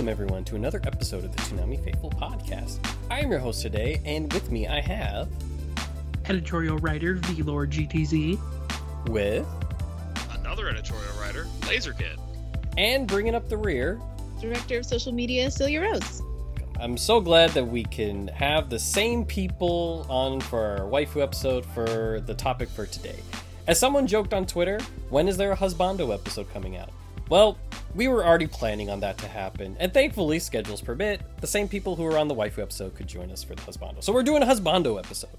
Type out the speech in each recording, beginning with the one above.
Welcome everyone to another episode of the Toonami Faithful podcast. I am your host today, and with me I have editorial writer V Lord GTZ. with another editorial writer, Laser Kid. and bringing up the rear. Director of Social Media, Celia Rose. I'm so glad that we can have the same people on for our waifu episode for the topic for today. As someone joked on Twitter, when is there a husbando episode coming out? Well, we were already planning on that to happen, and thankfully, schedules permit, the same people who were on the waifu episode could join us for the husbando. So we're doing a husbando episode.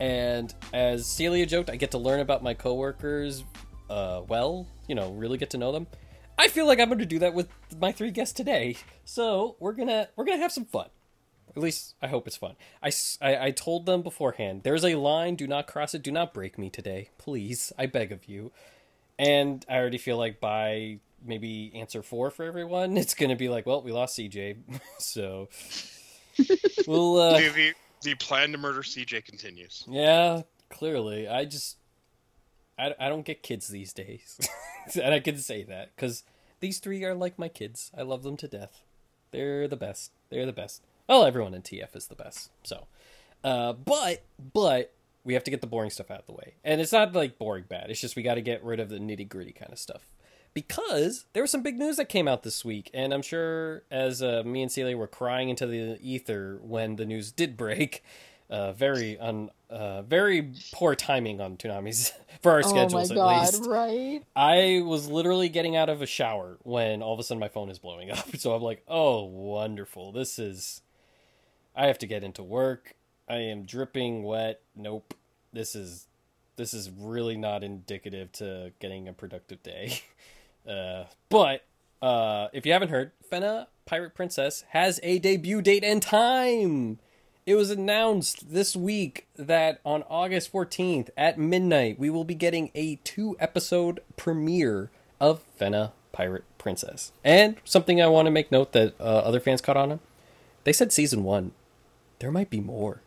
And as Celia joked, I get to learn about my coworkers uh, well, you know, really get to know them. I feel like I'm going to do that with my three guests today. So we're gonna we're gonna have some fun. At least I hope it's fun. I I told them beforehand. There's a line. Do not cross it. Do not break me today, please. I beg of you. And I already feel like by maybe answer four for everyone, it's gonna be like, well, we lost CJ, so we'll. Uh, the, the, the plan to murder CJ continues. yeah, clearly. I just I, I don't get kids these days. and I can say that cuz these three are like my kids. I love them to death. They're the best. They're the best. Well, everyone in TF is the best. So, uh but but we have to get the boring stuff out of the way. And it's not like boring bad. It's just we got to get rid of the nitty-gritty kind of stuff. Because there was some big news that came out this week, and I'm sure as uh, me and Celia were crying into the ether when the news did break, uh, very un, uh, very poor timing on Toonami's for our schedules oh my at least. right? I was literally getting out of a shower when all of a sudden my phone is blowing up. So I'm like, oh, wonderful. This is. I have to get into work. I am dripping wet. Nope. This is. This is really not indicative to getting a productive day. Uh, but uh, if you haven't heard, Fena Pirate Princess has a debut date and time. It was announced this week that on August 14th at midnight, we will be getting a two episode premiere of Fena Pirate Princess. And something I want to make note that uh, other fans caught on to they said season one. There might be more.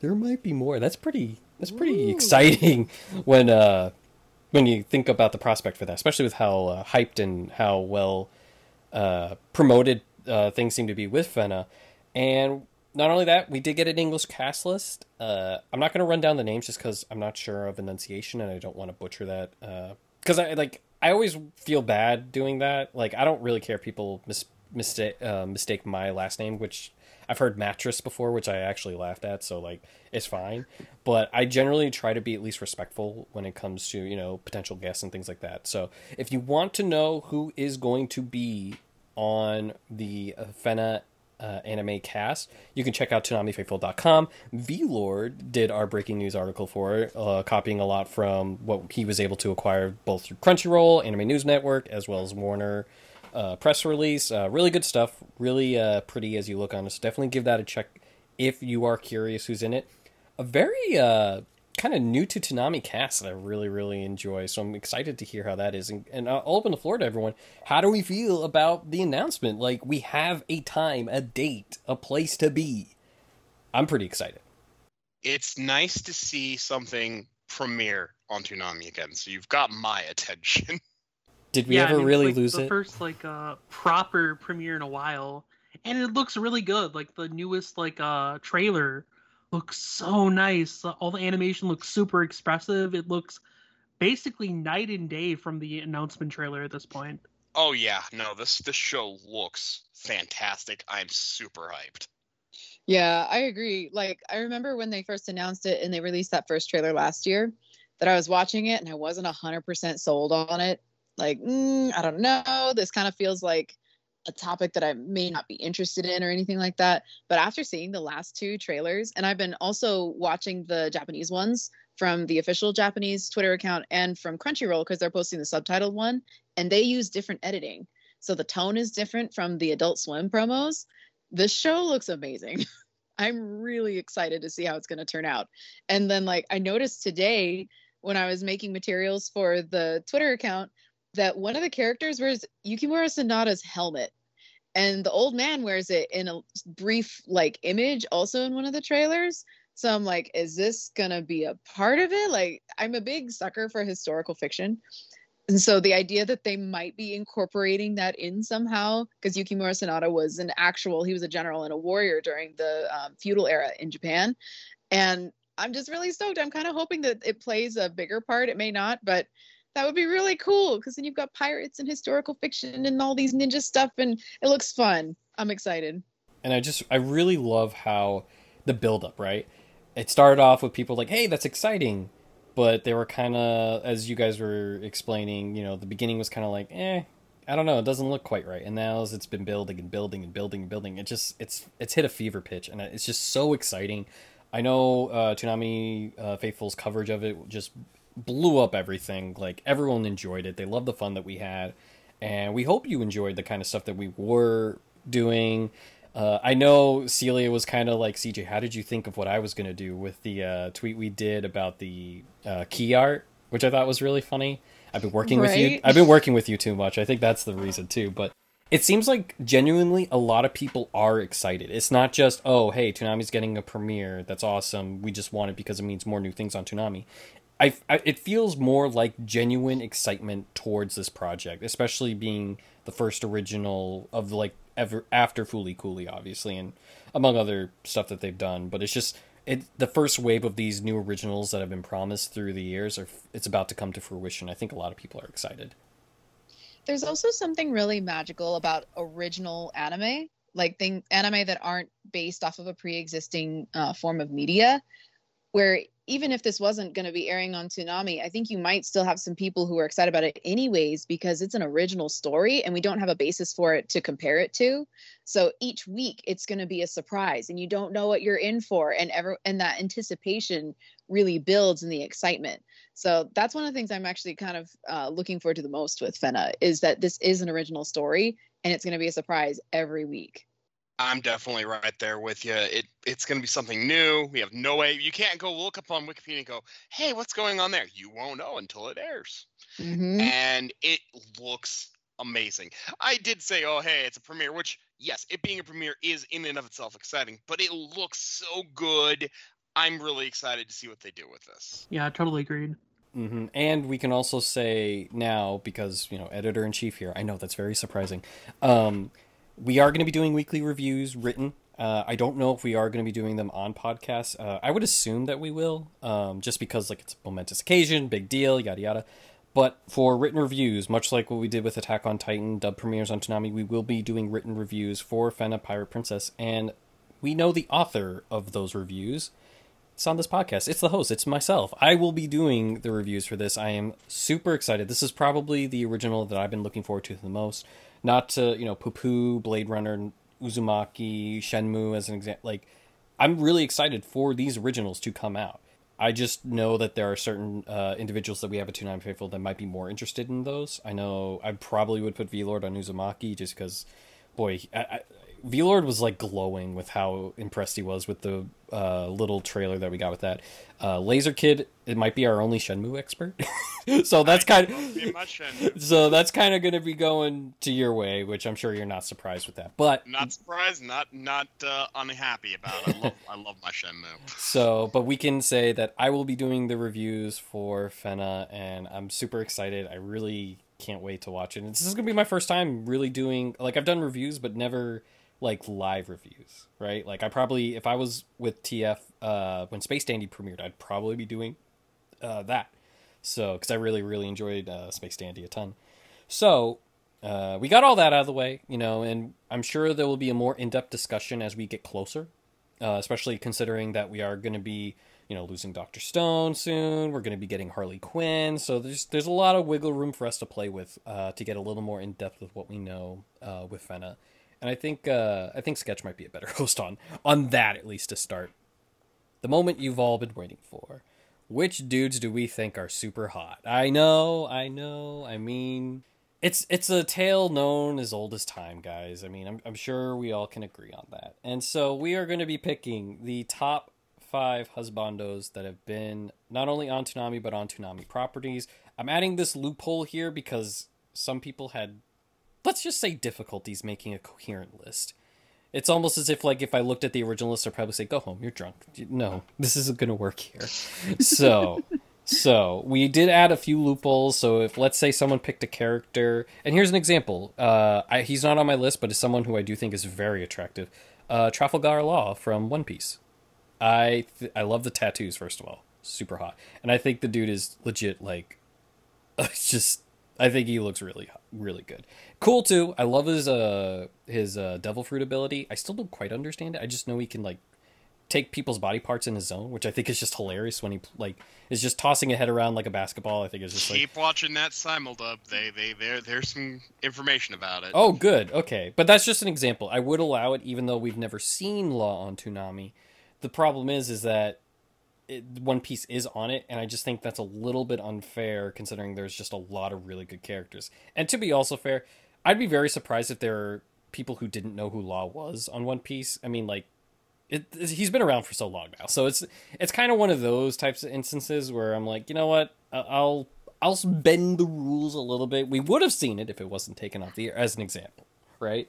There might be more. That's pretty. That's pretty exciting when uh when you think about the prospect for that, especially with how uh, hyped and how well uh, promoted uh, things seem to be with Fena. And not only that, we did get an English cast list. Uh, I'm not going to run down the names just because I'm not sure of enunciation and I don't want to butcher that. Because I like I always feel bad doing that. Like I don't really care if people mis- mistake uh, mistake my last name, which I've heard mattress before, which I actually laughed at. So like it's fine. But I generally try to be at least respectful when it comes to you know potential guests and things like that. So if you want to know who is going to be on the Fena uh, anime cast, you can check out ToonamiFaithful.com. V-Lord did our breaking news article for it, uh, copying a lot from what he was able to acquire both through Crunchyroll, Anime News Network, as well as Warner uh, press release. Uh, really good stuff. Really uh, pretty as you look on it. So definitely give that a check if you are curious who's in it. A very uh, kind of new to Toonami cast that I really, really enjoy. So I'm excited to hear how that is. And, and I'll open the floor to everyone. How do we feel about the announcement? Like, we have a time, a date, a place to be. I'm pretty excited. It's nice to see something premiere on Toonami again, so you've got my attention. Did we yeah, ever I mean, it's really like lose the it? first like uh proper premiere in a while, and it looks really good. Like the newest like uh trailer looks so nice. All the animation looks super expressive. It looks basically night and day from the announcement trailer at this point. oh yeah, no, this this show looks fantastic. I'm super hyped. Yeah, I agree. Like, I remember when they first announced it and they released that first trailer last year that I was watching it and I wasn't 100% sold on it. Like, mm, I don't know. This kind of feels like a topic that I may not be interested in or anything like that. But after seeing the last two trailers, and I've been also watching the Japanese ones from the official Japanese Twitter account and from Crunchyroll because they're posting the subtitled one, and they use different editing. So the tone is different from the Adult Swim promos. This show looks amazing. I'm really excited to see how it's going to turn out. And then, like, I noticed today when I was making materials for the Twitter account that one of the characters wears Yukimura Sanada's helmet. And the old man wears it in a brief, like, image also in one of the trailers. So I'm like, is this gonna be a part of it? Like, I'm a big sucker for historical fiction. And so the idea that they might be incorporating that in somehow, because Yukimura Sanada was an actual, he was a general and a warrior during the um, feudal era in Japan. And I'm just really stoked. I'm kind of hoping that it plays a bigger part. It may not, but that would be really cool because then you've got pirates and historical fiction and all these ninja stuff, and it looks fun. I'm excited. And I just, I really love how the buildup, right? It started off with people like, hey, that's exciting but they were kind of as you guys were explaining you know the beginning was kind of like eh i don't know it doesn't look quite right and now as it's been building and building and building and building it just it's it's hit a fever pitch and it's just so exciting i know uh Toonami uh, faithful's coverage of it just blew up everything like everyone enjoyed it they loved the fun that we had and we hope you enjoyed the kind of stuff that we were doing uh, I know Celia was kind of like CJ. How did you think of what I was going to do with the uh, tweet we did about the uh, key art, which I thought was really funny. I've been working right? with you. I've been working with you too much. I think that's the reason too. But it seems like genuinely a lot of people are excited. It's not just oh hey Toonami's getting a premiere. That's awesome. We just want it because it means more new things on Toonami. I, I it feels more like genuine excitement towards this project, especially being the first original of like ever after Fooly Cooly, obviously, and among other stuff that they've done. But it's just it the first wave of these new originals that have been promised through the years are it's about to come to fruition. I think a lot of people are excited. There's also something really magical about original anime, like thing anime that aren't based off of a pre-existing uh, form of media, where even if this wasn't going to be airing on Toonami, I think you might still have some people who are excited about it anyways because it's an original story and we don't have a basis for it to compare it to. So each week it's going to be a surprise and you don't know what you're in for and ever and that anticipation really builds in the excitement. So that's one of the things I'm actually kind of uh, looking forward to the most with Fena is that this is an original story and it's going to be a surprise every week. I'm definitely right there with you. It it's going to be something new. We have no way. You can't go look up on Wikipedia and go, "Hey, what's going on there?" You won't know until it airs. Mm-hmm. And it looks amazing. I did say, "Oh, hey, it's a premiere," which yes, it being a premiere is in and of itself exciting, but it looks so good. I'm really excited to see what they do with this. Yeah, totally agreed. Mm-hmm. And we can also say now, because you know, editor in chief here. I know that's very surprising. Um, we are going to be doing weekly reviews written. Uh, I don't know if we are going to be doing them on podcasts. Uh, I would assume that we will, um, just because like it's a momentous occasion, big deal, yada yada. But for written reviews, much like what we did with Attack on Titan dub premieres on Toonami, we will be doing written reviews for Fena Pirate Princess, and we know the author of those reviews. It's on this podcast. It's the host. It's myself. I will be doing the reviews for this. I am super excited. This is probably the original that I've been looking forward to the most not to you know poo poo Blade Runner, Uzumaki, Shenmue as an example. Like, I'm really excited for these originals to come out. I just know that there are certain uh, individuals that we have at Toonami Faithful that might be more interested in those. I know I probably would put V Lord on Uzumaki just because, boy, I, Lord was like glowing with how impressed he was with the uh, little trailer that we got with that. Uh, Laser Kid, it might be our only Shenmue expert, so that's kind of so that's kind of going to be going to your way, which I'm sure you're not surprised with that. But not surprised, not not uh, unhappy about. It. I love I love my Shenmue. So, but we can say that I will be doing the reviews for Fena, and I'm super excited. I really can't wait to watch it. And this is going to be my first time really doing like I've done reviews, but never like live reviews, right? Like I probably if I was with TF uh, when Space Dandy premiered, I'd probably be doing uh, that. So because I really really enjoyed uh, Space Dandy a ton. So uh, we got all that out of the way, you know, and I'm sure there will be a more in depth discussion as we get closer, uh, especially considering that we are going to be you know losing Doctor Stone soon. We're going to be getting Harley Quinn, so there's there's a lot of wiggle room for us to play with uh, to get a little more in depth with what we know uh, with Fena and I think uh, I think Sketch might be a better host on on that at least to start. The moment you've all been waiting for. which dudes do we think are super hot? I know, I know. I mean, it's it's a tale known as old as time, guys. I mean, I'm I'm sure we all can agree on that. And so we are going to be picking the top five husbandos that have been not only on Toonami but on Toonami properties. I'm adding this loophole here because some people had, let's just say, difficulties making a coherent list. It's almost as if, like, if I looked at the original list, I'd probably say, "Go home, you're drunk." No, this isn't going to work here. So, so we did add a few loopholes. So if let's say someone picked a character, and here's an example. Uh, I, he's not on my list, but is someone who I do think is very attractive. Uh, Trafalgar Law from One Piece. I th- I love the tattoos. First of all, super hot, and I think the dude is legit. Like, just I think he looks really really good. Cool too. I love his uh his uh devil fruit ability. I still don't quite understand it. I just know he can like take people's body parts in his zone, which I think is just hilarious when he like is just tossing a head around like a basketball. I think it's just like Keep watching that simuldub. They they there there's some information about it. Oh, good. Okay. But that's just an example. I would allow it even though we've never seen Law on Toonami. The problem is is that it, One Piece is on it, and I just think that's a little bit unfair considering there's just a lot of really good characters. And to be also fair, I'd be very surprised if there are people who didn't know who Law was on One Piece. I mean, like, it, he's been around for so long now, so it's it's kind of one of those types of instances where I'm like, you know what, I'll I'll bend the rules a little bit. We would have seen it if it wasn't taken off the air, as an example, right?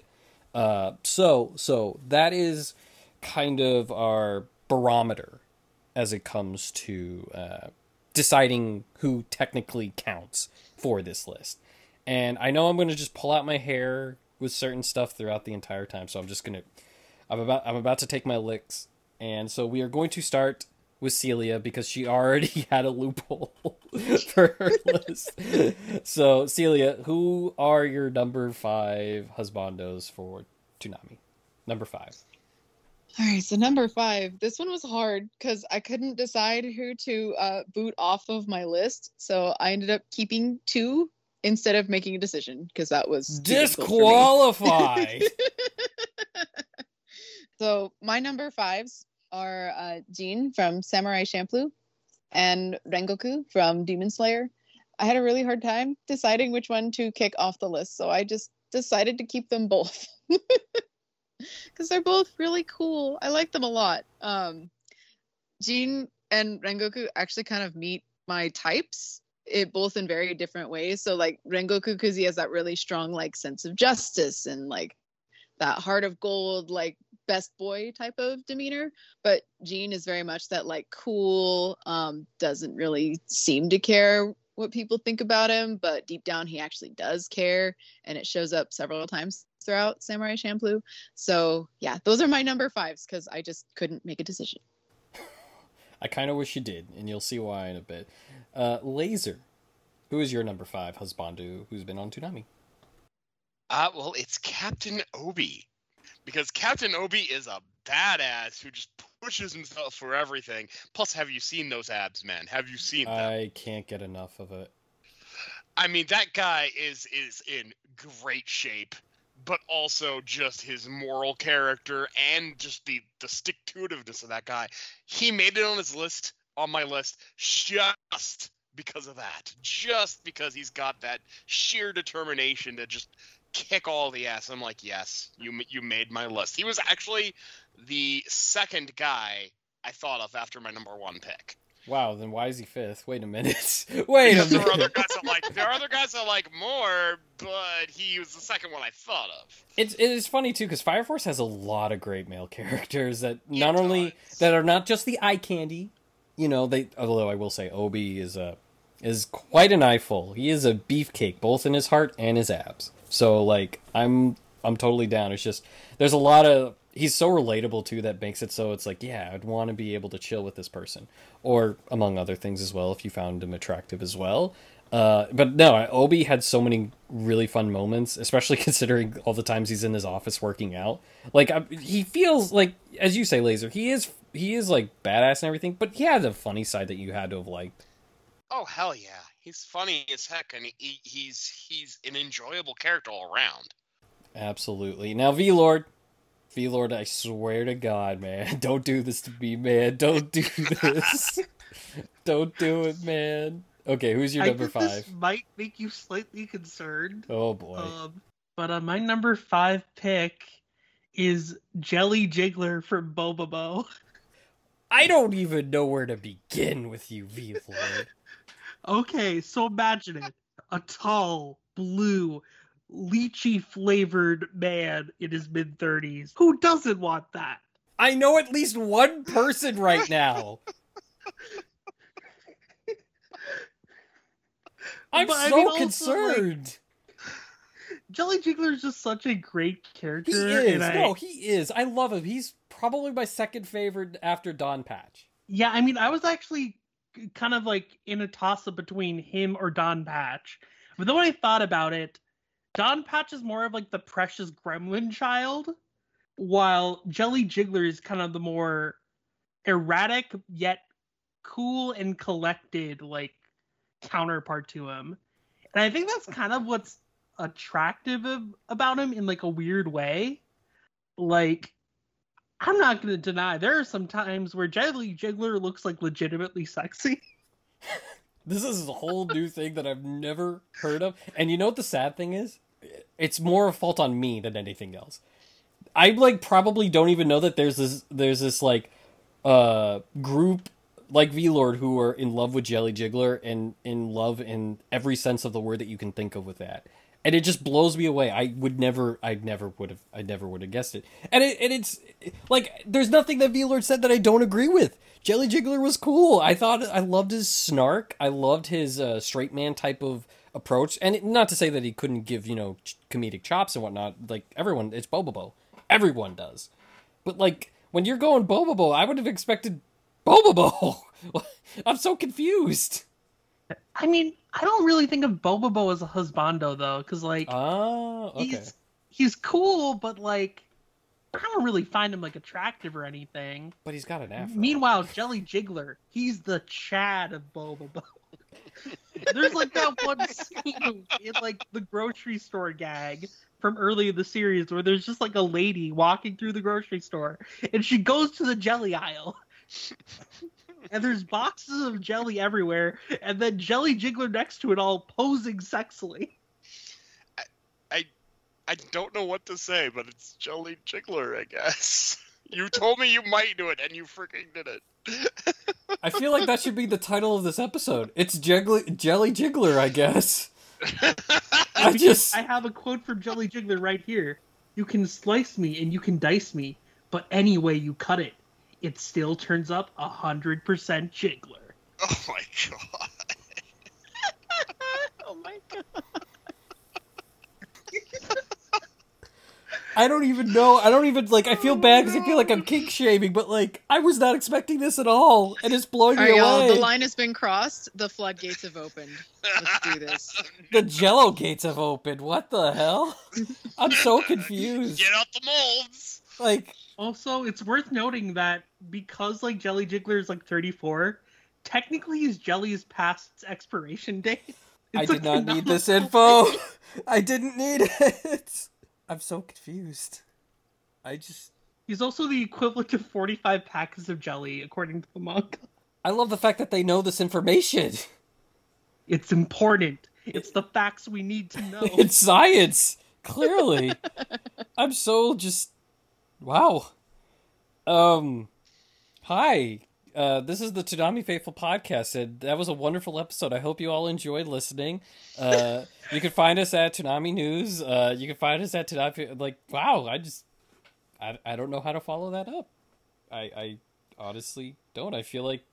Uh, so so that is kind of our barometer as it comes to uh, deciding who technically counts for this list. And I know I'm going to just pull out my hair with certain stuff throughout the entire time, so I'm just going to I'm about I'm about to take my licks. And so we are going to start with Celia because she already had a loophole for her list. So Celia, who are your number 5 husbandos for Toonami? Number 5. All right, so number five. This one was hard because I couldn't decide who to uh, boot off of my list. So I ended up keeping two instead of making a decision because that was disqualified. so my number fives are uh, Jin from Samurai Champloo and Rengoku from Demon Slayer. I had a really hard time deciding which one to kick off the list, so I just decided to keep them both. because they're both really cool. I like them a lot. Um, Jin and Rengoku actually kind of meet my types, it both in very different ways. So like Rengoku, because he has that really strong like sense of justice and like that heart of gold, like best boy type of demeanor. But Jin is very much that like cool, um, doesn't really seem to care what people think about him, but deep down he actually does care, and it shows up several times throughout Samurai Champloo. So yeah, those are my number fives because I just couldn't make a decision. I kind of wish you did, and you'll see why in a bit. Uh, Laser, who is your number five husbandu who's been on Toonami? Uh, well, it's Captain Obi, because Captain Obi is a badass who just pushes himself for everything. Plus, have you seen those abs, man? Have you seen them? I can't get enough of it. I mean, that guy is is in great shape but also just his moral character and just the the stick to itiveness of that guy. He made it on his list on my list just because of that. Just because he's got that sheer determination to just kick all the ass. I'm like, yes, you you made my list. He was actually the second guy I thought of after my number one pick. Wow, then why is he fifth? Wait a minute. Wait because a minute. There are other guys that like there are other guys that like more, but he was the second one I thought of. It's it is funny too because Fire Force has a lot of great male characters that It not only that are not just the eye candy. You know, they although I will say Obi is a is quite an eyeful. He is a beefcake, both in his heart and his abs. So like I'm I'm totally down. It's just there's a lot of he's so relatable too that makes it so it's like yeah I'd want to be able to chill with this person or among other things as well if you found him attractive as well. Uh, but no, Obi had so many really fun moments, especially considering all the times he's in his office working out. Like I, he feels like, as you say, Laser, he is he is like badass and everything, but he had a funny side that you had to have liked. Oh hell yeah, he's funny as heck, and he, he's he's an enjoyable character all around. Absolutely. Now, V Lord, V Lord, I swear to God, man, don't do this to me, man. Don't do this. Don't do it, man. Okay, who's your I number think five? This might make you slightly concerned. Oh boy. Um, but uh, my number five pick is Jelly Jiggler from Bobobo. I don't even know where to begin with you, V Lord. Okay, so imagine it. A tall, blue, lychee flavored man in his mid 30s. Who doesn't want that? I know at least one person right now. I'm But I so mean, also, like, concerned. Jelly Jiggler is just such a great character. he is. I, No, he is. I love him. He's probably my second favorite after Don Patch. Yeah, I mean, I was actually kind of like in a toss up between him or Don Patch. But then when I thought about it, Don Patch is more of like the precious gremlin child, while Jelly Jiggler is kind of the more erratic yet cool and collected like counterpart to him. And I think that's kind of what's attractive of, about him in like a weird way. Like I'm not going to deny there are some times where Jelly Jiggler looks like legitimately sexy. This is a whole new thing that I've never heard of. And you know what the sad thing is? It's more a fault on me than anything else. I like probably don't even know that there's this there's this like uh group like V Lord who are in love with Jelly Jiggler and in love in every sense of the word that you can think of with that. And it just blows me away. I would never I never would have I never would have guessed it. And it and it's like there's nothing that V Lord said that I don't agree with. Jelly Jiggler was cool. I thought I loved his snark. I loved his uh, straight man type of approach. And it, not to say that he couldn't give you know ch- comedic chops and whatnot. Like everyone, it's Bobobo. Everyone does. But like when you're going Bobobo, I would have expected Bobobo. I'm so confused. I mean, I don't really think of Bobobo as a husbando though, because like Oh, okay. he's he's cool, but like I don't really find him like attractive or anything. But he's got an afro. Meanwhile, Jelly Jiggler, he's the Chad of Bobobo. There's like that one scene in like the grocery store gag from early in the series where there's just like a lady walking through the grocery store and she goes to the jelly aisle. And there's boxes of jelly everywhere, and then Jelly Jiggler next to it all posing sexily. I I don't know what to say, but it's Jelly Jiggler, I guess. You told me you might do it, and you freaking did it. I feel like that should be the title of this episode. It's Jiggly, Jelly Jiggler, I guess. I just I have a quote from Jelly Jiggler right here. You can slice me and you can dice me, but any way you cut it, it still turns up a hundred percent Jiggler. oh my god. oh my god. I don't even know. I don't even like. I feel bad because I feel like I'm kink shaming, but like I was not expecting this at all, and it's blowing All me right, y'all. away. The line has been crossed. The floodgates have opened. Let's do this. The Jello gates have opened. What the hell? I'm so confused. Get out the molds. Like, Also, it's worth noting that because like Jelly Jiggler is like 34, technically his jelly is past its expiration date. I did like, not need this info. I didn't need it. I'm so confused. I just. He's also the equivalent of 45 packets of jelly, according to the manga. I love the fact that they know this information. It's important. It's the facts we need to know. It's science, clearly. I'm so just wow. Um hi. Uh this is the Toonami Faithful podcast and that was a wonderful episode. I hope you all enjoyed listening. Uh you can find us at Toonami News. Uh you can find us at Toonami like wow, I just I, I don't know how to follow that up. I I honestly don't. I feel like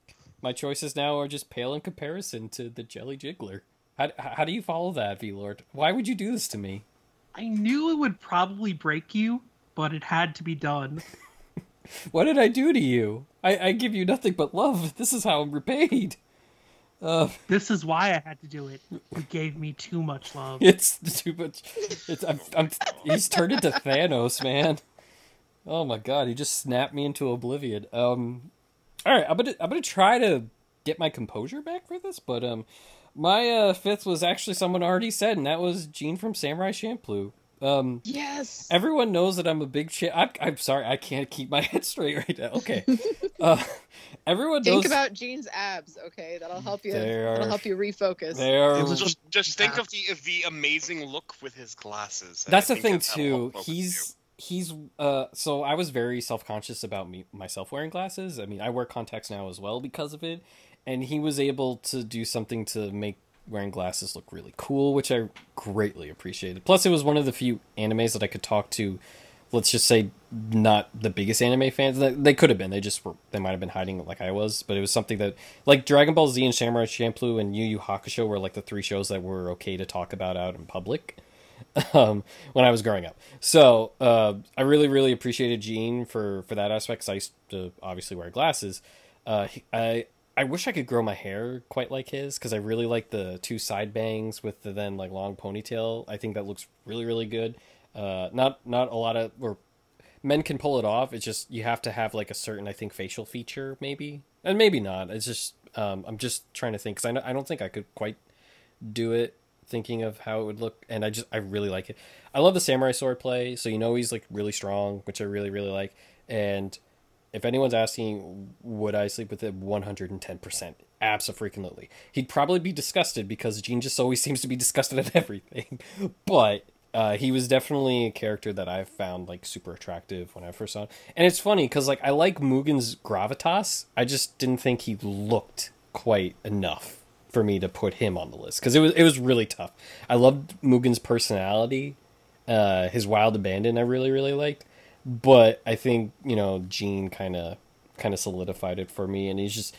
my choices now are just pale in comparison to the Jelly Jiggler. How, how do you follow that, V Lord? Why would you do this to me? I knew it would probably break you, but it had to be done. What did I do to you? I, I give you nothing but love. This is how I'm repaid. Uh, This is why I had to do it. You gave me too much love. it's too much. It's I'm, I'm he's turned into Thanos, man. Oh my god, he just snapped me into oblivion. Um, all right, I'm gonna I'm gonna try to get my composure back for this, but um, my uh, fifth was actually someone already said, and that was Jin from Samurai Champloo. Um, Yes. everyone knows that I'm a big shit. I'm, I'm sorry, I can't keep my head straight right now. Okay. Uh, everyone knows Think about Jin's abs, okay? That'll help you. They That'll are- help you refocus. they are. Just, just think of the of the amazing look with his glasses. That's I the thing that'll too. He's he's uh. So I was very self conscious about me myself wearing glasses. I mean, I wear contacts now as well because of it, and he was able to do something to make wearing glasses look really cool, which I greatly appreciated. Plus, it was one of the few animes that I could talk to. Let's just say not the biggest anime fans. They- They could have been. They just were. They might have been hiding like I was. But it was something that, like Dragon Ball Z and Samurai Champloo and Yu Yu Hakusho, were like the three shows that were okay to talk about out in public. um, when I was growing up. So uh, I really, really appreciated Jin for for that aspect. Cause I used to obviously wear glasses. Uh, I I wish I could grow my hair quite like his because I really like the two side bangs with the then like long ponytail. I think that looks really, really good. Uh, not not a lot of or men can pull it off. It's just you have to have like a certain I think facial feature maybe, and maybe not. It's just um, I'm just trying to think because I I don't think I could quite do it thinking of how it would look and i just i really like it i love the samurai sword play so you know he's like really strong which i really really like and if anyone's asking would i sleep with him 110% absolutely he'd probably be disgusted because Jin just always seems to be disgusted at everything but uh, he was definitely a character that I found like super attractive when I first saw him. And it's funny because like I like Mugen's gravitas. I just didn't think he looked quite enough for me to put him on the list because it was it was really tough. I loved Mugen's personality, uh, his wild abandon. I really really liked, but I think you know Jin kind of kind of solidified it for me, and he's just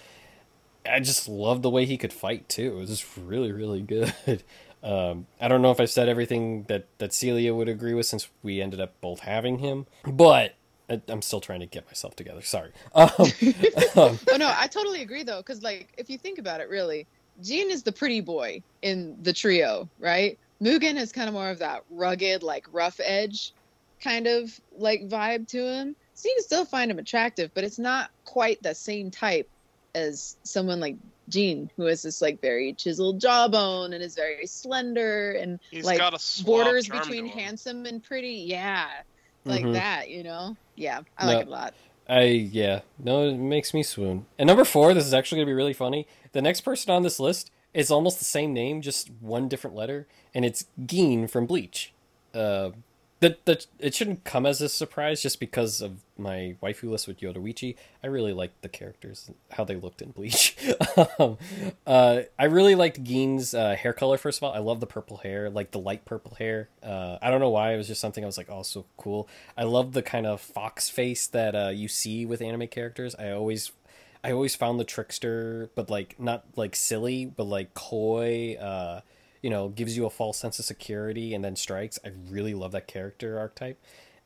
I just love the way he could fight too. It was just really really good. Um, I don't know if I said everything that that Celia would agree with since we ended up both having him, but I- I'm still trying to get myself together. Sorry. Um, um, oh no, I totally agree though, because like if you think about it, really, Jin is the pretty boy in the trio, right? Mugen is kind of more of that rugged, like rough edge kind of like vibe to him. So you can still find him attractive, but it's not quite the same type as someone like Jin, who has this like very chiseled jawbone and is very slender and He's like got a borders between handsome and pretty. Yeah, like Mhm. that, you know? Yeah, I No. like it a lot. I yeah, no, it makes me swoon. And number four, this is actually gonna be really funny. The next person on this list is almost the same name, just one different letter, and it's Gin from Bleach. Uh, that that it shouldn't come as a surprise just because of my waifu list with Yoruichi. I really liked the characters, how they looked in Bleach. um, uh, I really liked Gin's uh, hair color. First of all, I love the purple hair, like the light purple hair. Uh, I don't know why it was just something I was like, oh, so cool. I love the kind of fox face that uh, you see with anime characters. I always I always found the trickster, but like not like silly, but like coy. Uh, you know, gives you a false sense of security and then strikes. I really love that character archetype,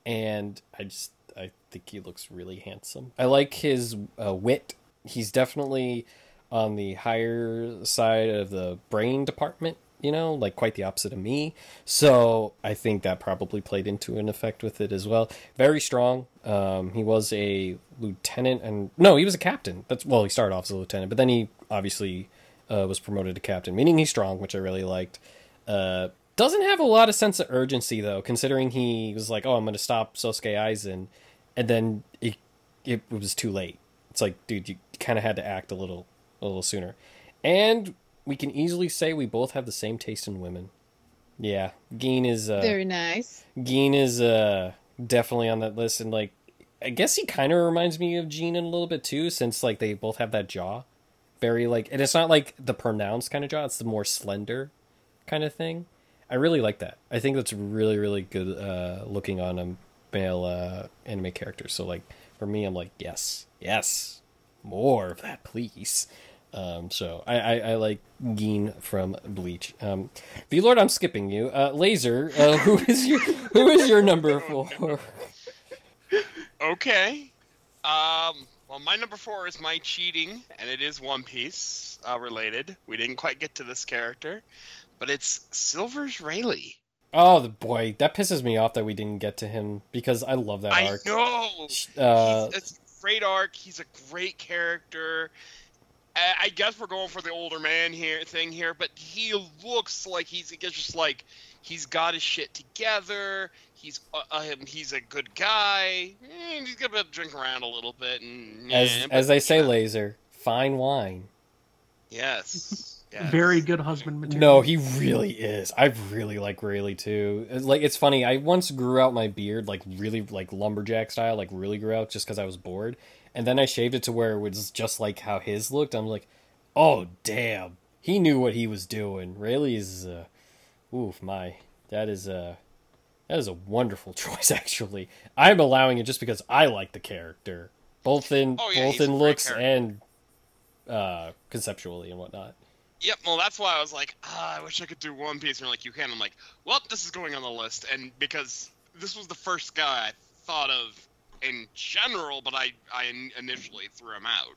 and I just I think he looks really handsome. I like his uh, wit. He's definitely on the higher side of the brain department. You know, like quite the opposite of me. So I think that probably played into an effect with it as well. Very strong. Um, he was a lieutenant, and no, he was a captain. That's well, he started off as a lieutenant, but then he obviously uh, was promoted to captain, meaning he's strong, which I really liked. Uh, doesn't have a lot of sense of urgency though, considering he was like, "Oh, I'm going to stop Sosuke Aizen," and then it, it was too late. It's like, dude, you kind of had to act a little, a little sooner. And we can easily say we both have the same taste in women. Yeah, Gin is uh, Very nice. Gin is uh definitely on that list, and like I guess he kind of reminds me of Jin in a little bit too, since like they both have that jaw, very like, and it's not like the pronounced kind of jaw; it's the more slender kind of thing. I really like that. I think that's really really good uh, looking on a male uh, anime character. So like for me, I'm like yes, yes, more of that, please. Um, so I, I, I like Gin from Bleach. Um, V Lord, I'm skipping you. Uh, Laser, uh, who is your who is your number four? Okay. Um. Well, my number four is my cheating, and it is One Piece uh, related. We didn't quite get to this character, but it's Silvers Rayleigh. Oh, the boy, that pisses me off that we didn't get to him because I love that I arc. know. Uh, it's a great arc. He's a great character. I I guess we're going for the older man here thing here, but he looks like he's, he's just like he's got his shit together. He's uh, uh, he's a good guy. He's gonna drink around a little bit, and As eh, as but, they say, yeah. laser, fine wine. Yes. yes. Very good husband material. No, he really is. I really like Rayleigh too. Like it's funny. I once grew out my beard like really like lumberjack style, like really grew out just because I was bored, and then I shaved it to where it was just like how his looked. I'm like, oh damn, he knew what he was doing. Rayleigh is, uh, oof, my that is a that is a wonderful choice. Actually, I'm allowing it just because I like the character, both in Oh, yeah, both in looks character. and uh conceptually and whatnot. Yep. Well, that's why I was like, ah, I wish I could do One Piece. And you're like, you can. I'm like, well, this is going on the list, and because this was the first guy I thought of in general, but I I initially threw him out.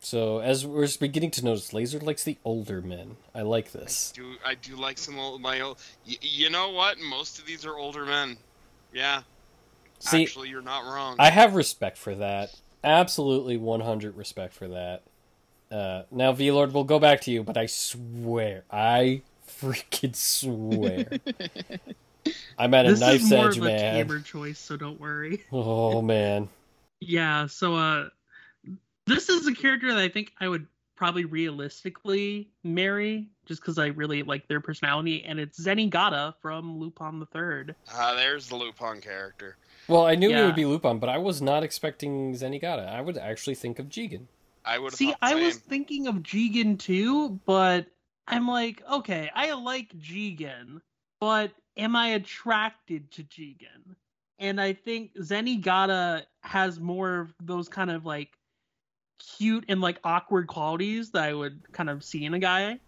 So as we're beginning to notice, Laser likes the older men. I like this. Do I do like some old my old? Y- you know what? Most of these are older men. Yeah. See, Actually, you're not wrong. I have respect for that. Absolutely, one hundred respect for that. Uh, now, V Lord, we'll go back to you, but I swear, I freaking swear, I'm at a this knife's is more edge, of a man. tamer choice, so don't worry. Oh man, Yeah, so uh this is a character that I think I would probably realistically marry just because I really like their personality, and it's Zenigata from Lupin the Third. Ah, there's the Lupin character. well, I knew it would be Lupin, but I was not expecting Zenigata. I would actually think of Jigen. I would See, I was thinking of Jigen too, but I'm like, okay, I like Jigen, but am I attracted to Jigen? And I think Zenigata has more of those kind of like cute and like awkward qualities that I would kind of see in a guy.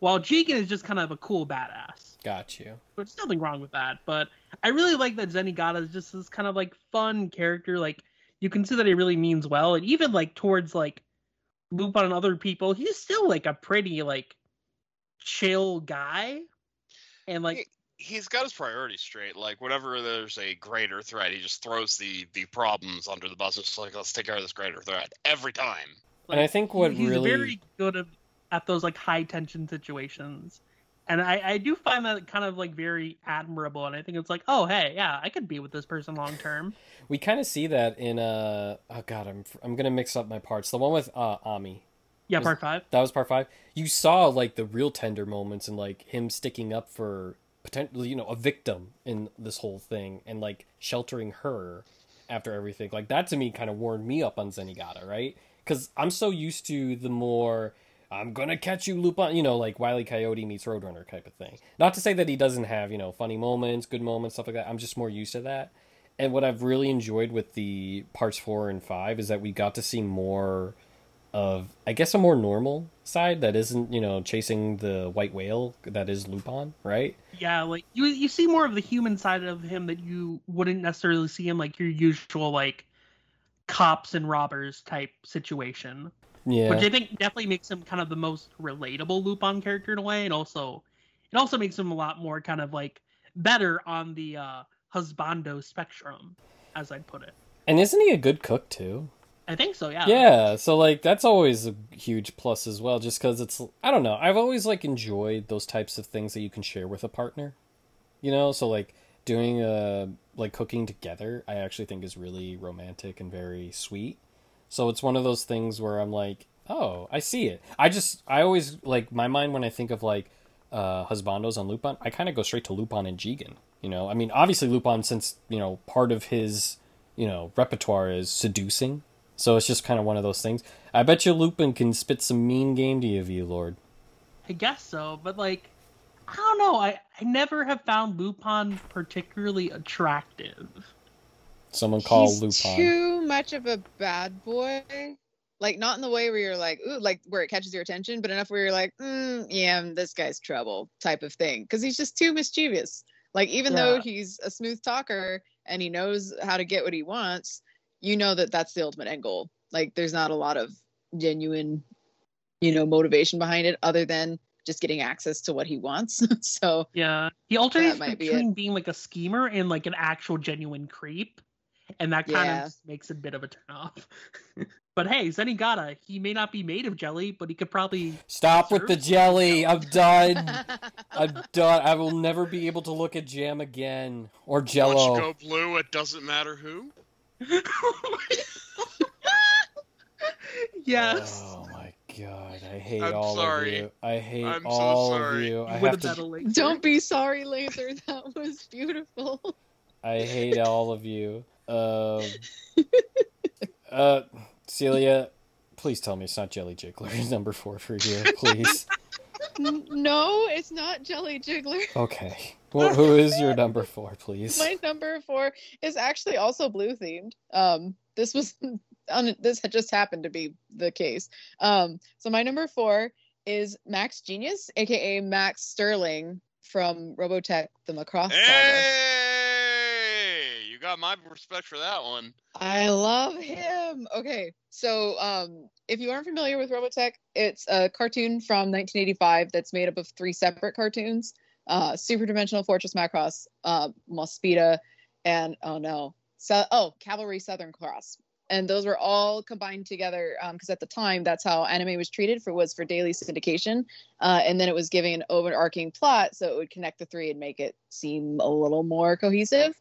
While Jigen is just kind of a cool badass. Got you. There's nothing wrong with that, but I really like that Zenigata is just this kind of like fun character. Like you can see that he really means well, and even like towards like Lupin and other people, he's still like a pretty like chill guy. And like He's got his priorities straight. Like whenever there's a greater threat, he just throws the the problems under the bus. It's just like let's take care of this greater threat every time. And I think what he's really very good at, at those like high tension situations. And I, I do find that kind of like very admirable, and I think it's like, oh hey, yeah, I could be with this person long term. we kind of see that in uh oh god, I'm I'm gonna mix up my parts. The one with uh Ami. Yeah, Was- part five. That was part five. You saw like the real tender moments and like him sticking up for potentially, you know, a victim in this whole thing and like sheltering her after everything. Like that to me kind of warmed me up on Zenigata, right? Because I'm so used to the more I'm gonna catch you, Lupin, you know, like Wile E. Coyote meets Roadrunner type of thing. Not to say that he doesn't have, you know, funny moments, good moments, stuff like that. I'm just more used to that. And what I've really enjoyed with the parts four and five is that we got to see more of I guess a more normal side that isn't, you know, chasing the white whale that is Lupin, right? Yeah, like you you see more of the human side of him that you wouldn't necessarily see in like your usual like cops and robbers type situation. Yeah. Which I think definitely makes him kind of the most relatable Lupin character in a way, and also it also makes him a lot more kind of like better on the uh husbando spectrum, as I'd put it. and isn't he a good cook too? I think so, yeah. Yeah, so like that's always a huge plus as well just cuz it's I don't know. I've always like enjoyed those types of things that you can share with a partner. You know, so like doing uh like cooking together, I actually think is really romantic and very sweet. So it's one of those things where I'm like, "Oh, I see it." I just I always like my mind when I think of like uh husbandos on Lupin, I kind of go straight to Lupin and Jigen, you know? I mean, obviously Lupin since, you know, part of his, you know, repertoire is seducing. So it's just kind of one of those things. I bet you Lupin can spit some mean game to you, V Lord. I guess so, but like I don't know, I, I never have found Lupin particularly attractive. Someone call He's Lupin. too much of a bad boy. Like not in the way where you're like, ooh, like where it catches your attention, but enough where you're like, mm, yeah, this guy's trouble type of thing. Because he's just too mischievous. Like even though he's a smooth talker and he knows how to get what he wants, you know that that's the ultimate end goal. Like there's not a lot of genuine, you know, motivation behind it other than just getting access to what he wants. so Yeah, he alternates might be between being like a schemer and like an actual genuine creep. and that kind Yeah. of makes a bit of a turnoff. but hey, Zenigata, he may not be made of jelly, but he could probably. Stop with the Sure. jelly. I'm done. I'm done. I will never be able to look at jam again or Once jello. you go blue, it doesn't matter who. yes. Oh my god, I hate I'm all sorry. of you. I hate I'm so all of sorry. you. I With have a to. Don't be sorry, Laser. That was beautiful. I hate all of you. Um. uh, Celia, please tell me it's not Jelly Jiggler number four for you, please. N- no, it's not Jelly Jiggler. Okay. Well, who is your number four, please? My number four is actually also blue themed. Um, this was on this had just happened to be the case. Um, so my number four is Max Jenius, aka Max Sterling from Robotech: The Macross Saga. Hey, you got my respect for that one. I love him. Okay, so um, if you aren't familiar with Robotech, it's a cartoon from 1985 that's made up of three separate cartoons: uh, Super Dimensional Fortress Macross, uh, Mospeada, and oh no, so oh Cavalry Southern Cross. And those were all combined together because at the time that's how anime was treated for was for daily syndication, uh, and then it was giving an overarching plot so it would connect the three and make it seem a little more cohesive.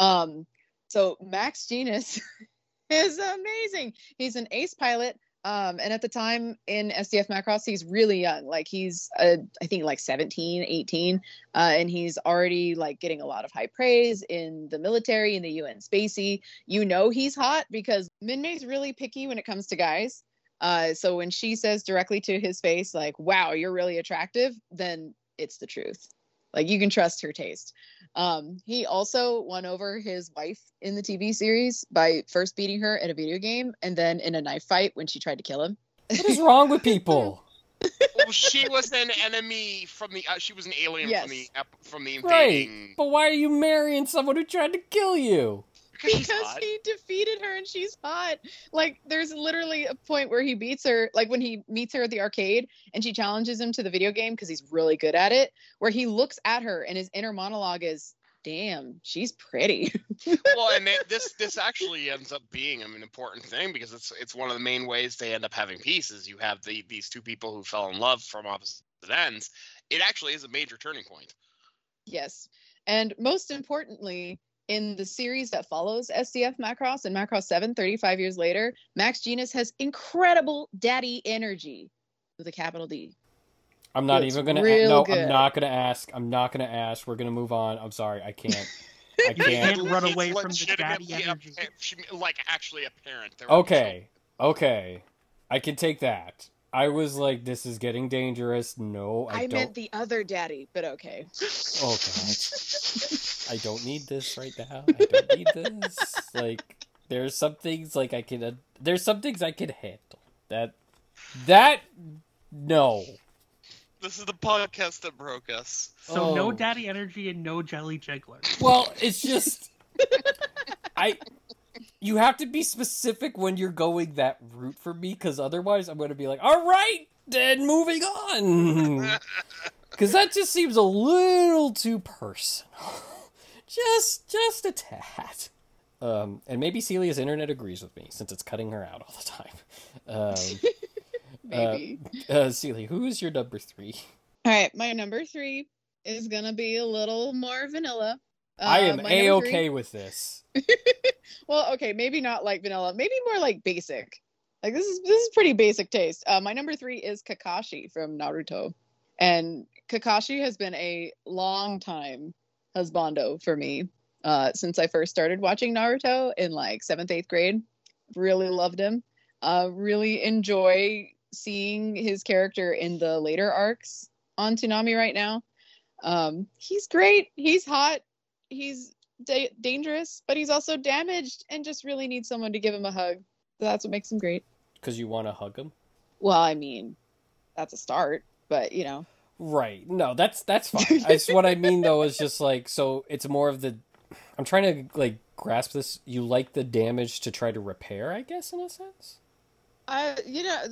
Um, so Max Jenius is amazing. He's an ace pilot. Um, and at the time in SDF Macross, he's really young. Like he's, uh, I think like 17, 18. Uh, and he's already like getting a lot of high praise in the military, in the UN Spacy. You know he's hot because Minmay's really picky when it comes to guys. Uh, so when she says directly to his face, like, wow, you're really attractive, then it's the truth. Like you can trust her taste. Um, he also won over his wife in the TV series by first beating her at a video game and then in a knife fight when she tried to kill him. What is wrong with people? Well, she was an enemy from the. Uh, she was an alien Yes. from the from the Right. But why are you marrying someone who tried to kill you? Because because he defeated her and she's hot. Like there's literally a point where he beats her, like when he meets her at the arcade and she challenges him to the video game because he's really good at it, where he looks at her and his inner monologue is, "Damn, she's pretty." well, and it, this this actually ends up being an important thing because it's it's one of the main ways they end up having peace is you have the these two people who fell in love from opposite ends. It actually is a major turning point. Yes. And most importantly, in the series that follows SDF Macross and Macross 7, 35 years later, Max Jenius has incredible daddy energy with a capital D. I'm not It's even gonna. real no, good. I'm not gonna ask. I'm not gonna ask. We're gonna move on. I'm sorry. I can't. I can't. can't run away from the daddy energy. appa- she- like actually apparent. There Okay. Okay. I can take that. I was like, this is getting dangerous. No, I, I, don't. meant the other daddy, but okay. Oh god. I don't need this right now. I don't need this. Like, there's some things like I can. Uh, there's some things I can handle. That. That. No. This is the podcast that broke us. So no Oh. daddy energy and no jelly jiggler. Well, it's just I you have to be specific when you're going that route for me cuz otherwise I'm going to be like, "All right, then moving on." Cuz that just seems a little too personal. Just just a tad. Um, and maybe Celia's internet agrees with me since it's cutting her out all the time. Um, Maybe. uh, Celia, who is your number three? All right, my number three is gonna be a little more vanilla. Uh, I am a okay with this. well, okay, maybe not like vanilla, maybe more like basic. Like this is this is pretty basic taste. Uh, my number three is Kakashi from Naruto, and Kakashi has been a long time husbando for me uh, since I first started watching Naruto in like seventh eighth grade. Really loved him. Uh, really enjoy seeing his character in the later arcs on Toonami right now. Um, he's great. He's hot. He's da- dangerous, but he's also damaged and just really needs someone to give him a hug. So that's what makes him great. Cuz you want to hug him? Well, I mean, that's a start, but you know, Right. No, that's that's fine. What I mean though is just like so it's more of the I'm trying to like grasp this. You like the damage to try to repair, I guess, in a sense. I you know,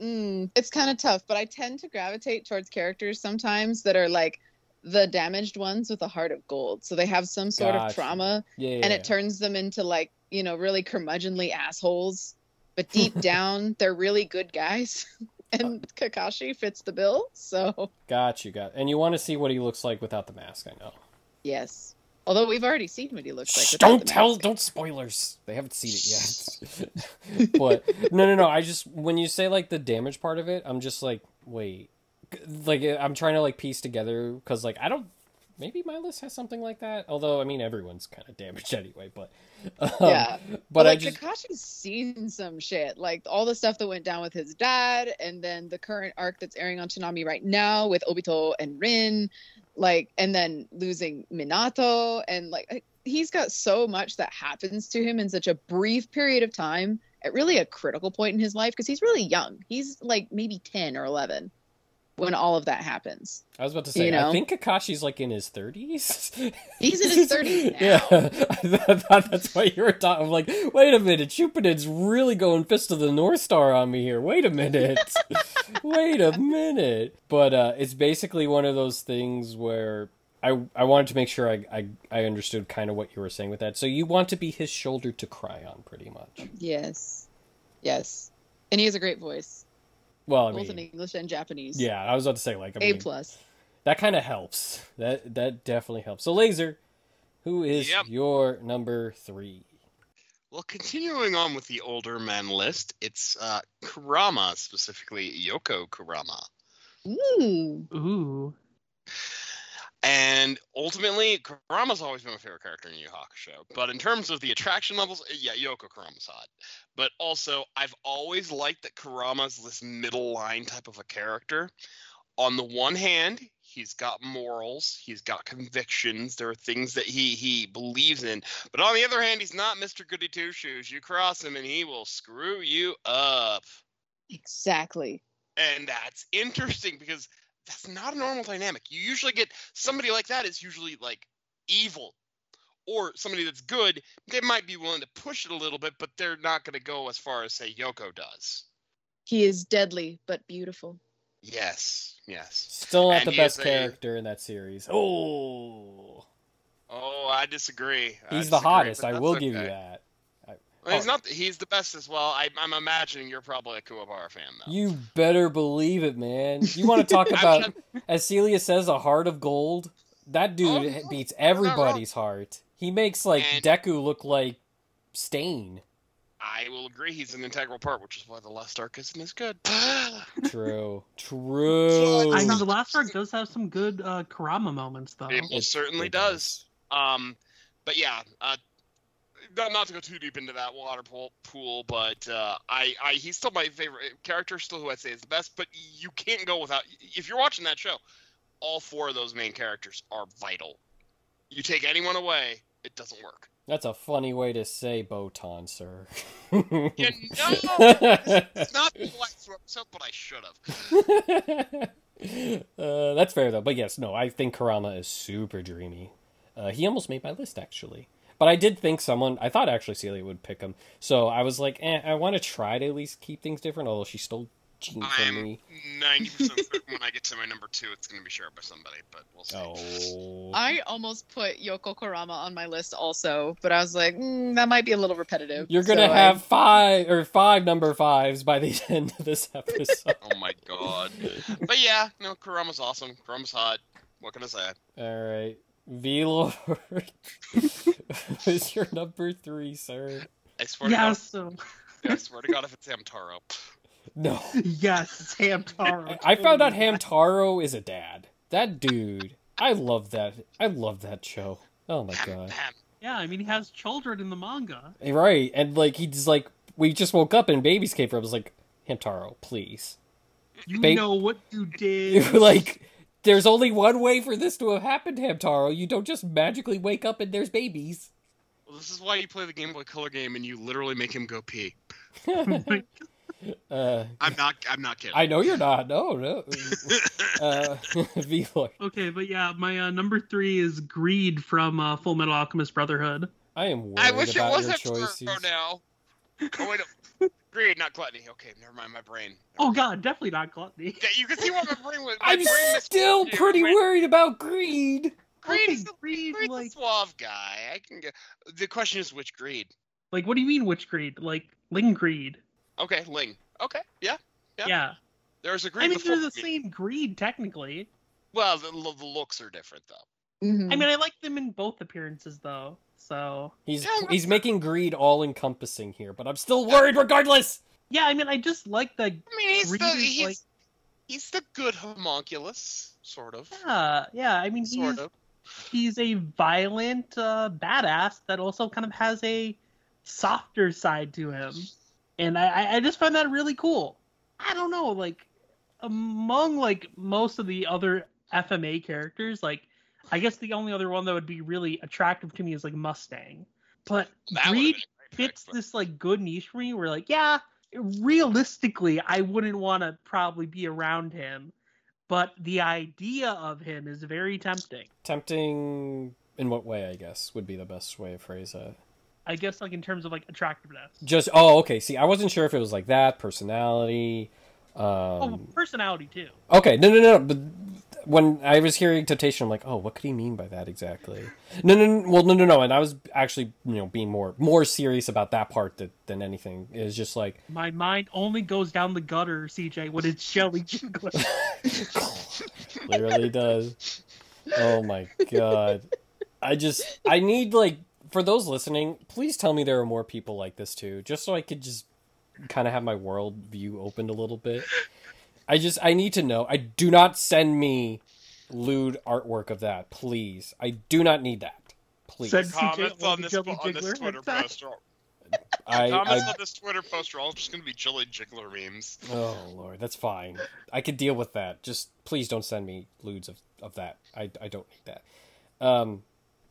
mm, it's kind of tough, but I tend to gravitate towards characters sometimes that are like the damaged ones with a heart of gold. So they have some sort Gotcha. of trauma Yeah, and it turns them into like, you know, really curmudgeonly assholes. But deep down, they're really good guys. And Kakashi fits the bill. So, got you, got. And you want to see what he looks like without the mask? I know. yes. Although we've already seen what he looks like. Shh, without don't tell, don't spoilers. They haven't seen it yet. but no, no, no. I just when you say like the damage part of it, I'm just like, wait, like I'm trying to like piece together because like I don't. Maybe my list has something like that. Although I mean, everyone's kind of damaged anyway. But um, Yeah. but I like just Kakashi's seen some shit, like all the stuff that went down with his dad, and then the current arc that's airing on Toonami right now with Obito and Rin, like, and then losing Minato, and like he's got so much that happens to him in such a brief period of time at really a critical point in his life because he's really young. He's like maybe ten or eleven when all of that happens. I was about to say, you I think Kakashi's like in his 30s. He's in his 30s now. Yeah, I thought that's why you were talking. I'm like, wait a minute, Cupid's really going Fist of the North Star on me here. Wait a minute. wait a minute. But uh, it's basically one of those things where I I wanted to make sure I, I, I understood kind of what you were saying with that. So you want to be his shoulder to cry on, pretty much. Yes, yes, and he has a great voice, Well, I both in English and Japanese. yeah, I was about to say, like, I A mean, plus. that kind of helps. That that definitely helps. So, Laser, who is Yep. your number three? Well, continuing on with the older men list, it's uh, Kurama, specifically Yoko Kurama. Ooh. Ooh. And ultimately, Kurama's always been my favorite character in Yu Hakusho. But in terms of the attraction levels, eh, yeah, Yoko Kurama's hot. But also, I've always liked that Kurama's this middle line type of a character. On the one hand, he's got morals, he's got convictions. There are things that he he believes in. But on the other hand, he's not Mr. Goody Two Shoes. You cross him, and he will screw you up. Exactly. And that's interesting because that's not a normal dynamic. You usually get somebody like that is usually like evil or somebody that's good. They might be willing to push it a little bit, but they're not going to go as far as say Yoko does. He is deadly but beautiful. Yes, yes. Still not And the best is a- character in that series. Oh, Oh, I disagree. I he's the hottest. I that's will give you that. Well, he's not. He's the best as well. I, I'm imagining you're probably a Kuwabara fan though. You better believe it, man. You want to talk about, not- as Celia says, a heart of gold? That dude Oh, beats you're not wrong. everybody's heart. He makes like And- Deku look like Stain. I will agree. He's an integral part, which is why the last arc isn't as good. True. True. I mean, the last arc does have some good uh, Kurama moments, though. It most certainly it does. Um, but yeah, uh, not, not to go too deep into that water pool, pool but uh, I, I, he's still my favorite character, still who I'd say is the best. But you can't go without. If you're watching that show, all four of those main characters are vital. You take anyone away, it doesn't work. That's a funny way to say Botan, sir. You know, it's not the episode, but I should have. uh, that's fair though. But yes, no, I think Kurama is super dreamy. Uh, he almost made my list actually. But I did think someone. I thought actually Celia would pick him. So I was like, eh, I want to try to at least keep things different. Although she stole Gene from I'm me. ninety percent certain when I get to my number two, it's going to be shared by somebody, but we'll see. Oh. I almost put Yoko Kurama on my list also, but I was like, mm, that might be a little repetitive. You're gonna So I- have five or five number fives by the end of this episode. Oh my god. But yeah, no, Kurama's awesome. Kurama's hot. What can I say? All right, V Lord is your number three, sir. I swear Yes. To God, I swear to God, if it's Hamtaro. No, yes, it's Hamtaro. I found out Hamtaro is a dad. That dude, I love that. I love that show. Oh my god. Yeah, I mean, he has children in the manga. Eh, right, and like he's like, we just woke up and babies came from. I was like, Hamtaro, please. You Ba- know what you did. like, there's only one way for this to have happened, Hamtaro. You don't just magically wake up and there's babies. Well, this is why you play the Game Boy Color game and you literally make him go pee. uh, I'm not. I'm not kidding. I know you're not. No, no. Uh, V Lord. okay, but yeah, my uh, number three is Greed from uh, Fullmetal Alchemist Brotherhood. I am I wish it was your Hamtaro choices. now. Oh wait, no. Greed, not gluttony. Okay, never mind. My brain. Oh god, definitely not gluttony. Yeah, you can see what my brain was. My I'm brain still yeah, pretty my- worried about greed. Greed Okay, is the, greed, Greed's like- a suave guy. I can get. The question is which greed. Like, what do you mean which greed? Like Ling greed? Okay, Ling. Okay, yeah. Yeah. Yeah. There's a greed. I mean, they're the greed. same greed technically. Well, the, the looks are different though. Mhm. I mean, I like them in both appearances though. So He's Yeah, he's making greed all encompassing here, but I'm still worried regardless. yeah, I mean, I just like the I mean, he's greed the he's, like he's the good homunculus, sort of. yeah, yeah. I mean, he's Sort of. he's a violent uh, badass that also kind of has a softer side to him, and I- I I just find that really cool. I don't know, like among like most of the other FMA characters, like I guess the only other one that would be really attractive to me is like Mustang, but That would've Greed been a great pick, fits but- this like good niche for me. Where like, yeah, realistically, I wouldn't want to probably be around him, but the idea of him is very tempting. Tempting in what way? I guess would be the best way to phrase it. I guess like in terms of like attractiveness. Just oh, okay. See, I wasn't sure if it was like that personality. Um, oh, personality too. Okay, no, no, no. But when I was hearing temptation, I'm like, oh, what could he mean by that exactly? No, no, no well, no, no, no. And I was actually, you know, being more more serious about that part that, than anything. Is just like, My mind only goes down the gutter, CJ, when it's Jelly Jiggler. clearly does. Oh my god. I just I need like for those listening, please tell me there are more people like this too, just so I could just kind of have my world view opened a little bit. I just I need to know. I do not send me lewd artwork of that, please. I do not need that. Please. Send- Comments CJ on this on this Twitter post. I, comments I on this Twitter post are all just gonna be Jelly Jiggler memes. Oh lord, that's fine. I could deal with that. Just please don't send me lewds of, of that. I, I don't need that. Um,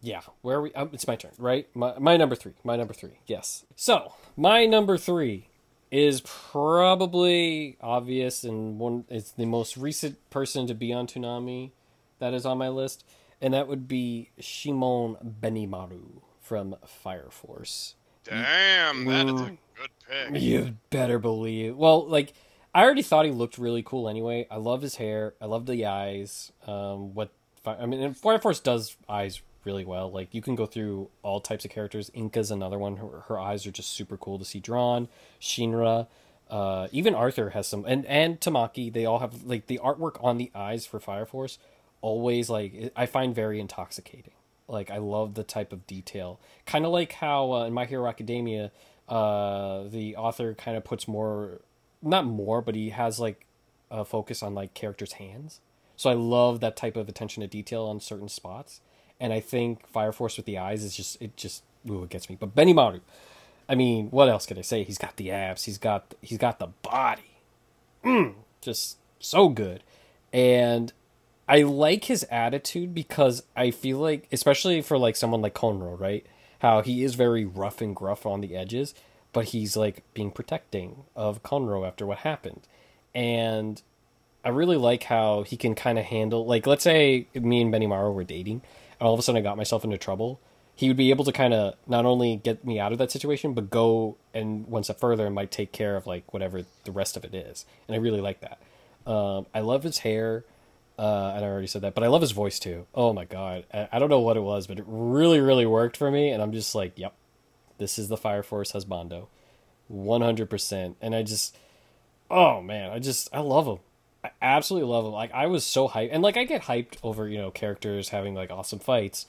yeah. Where are we? Um, it's my turn, right? My my number three. My number three. Yes. So my number three is probably obvious and one. It's the most recent person to be on Toonami that is on my list, and that would be Shinmon Benimaru from Fire Force. Damn, that is a Mm. good pick. You better believe. Well, like I already thought he looked really cool anyway. I love his hair. I love the eyes. Um, what I mean, and Fire Force does eyes really well. Like you can go through all types of characters. Inca's another one. Her, her eyes are just super cool to see drawn. Shinra, uh, even Arthur has some, and and Tamaki. They all have like the artwork on the eyes for Fire Force. Always like I find very intoxicating. Like I love the type of detail, kind of like how uh, in My Hero Academia, uh, the author kind of puts more, not more, but he has like a focus on like characters' hands. So I love that type of attention to detail on certain spots, and I think Fire Force with the eyes is just it just ooh it gets me. But Benimaru, I mean, what else can I say? He's got the abs. He's got he's got the body, mm, just so good, and I like his attitude because I feel like, especially for like someone like Konro, right? How he is very rough and gruff on the edges, but he's like being protecting of Konro after what happened, and I really like how he can kind of handle like let's say me and Benimaru were dating, and all of a sudden I got myself into trouble. He would be able to kind of not only get me out of that situation, but go and one step further and might take care of like whatever the rest of it is, and I really like that. Um, I love his hair. Uh, and I already said that, but I love his voice too. Oh my god, I, don't know what it was, but it really, really worked for me, and I'm just like, yep, this is the Fire Force husbando, one hundred percent. And I just, oh man, I just, I love him. I absolutely love him. Like I was so hyped, and like I get hyped over you know characters having like awesome fights,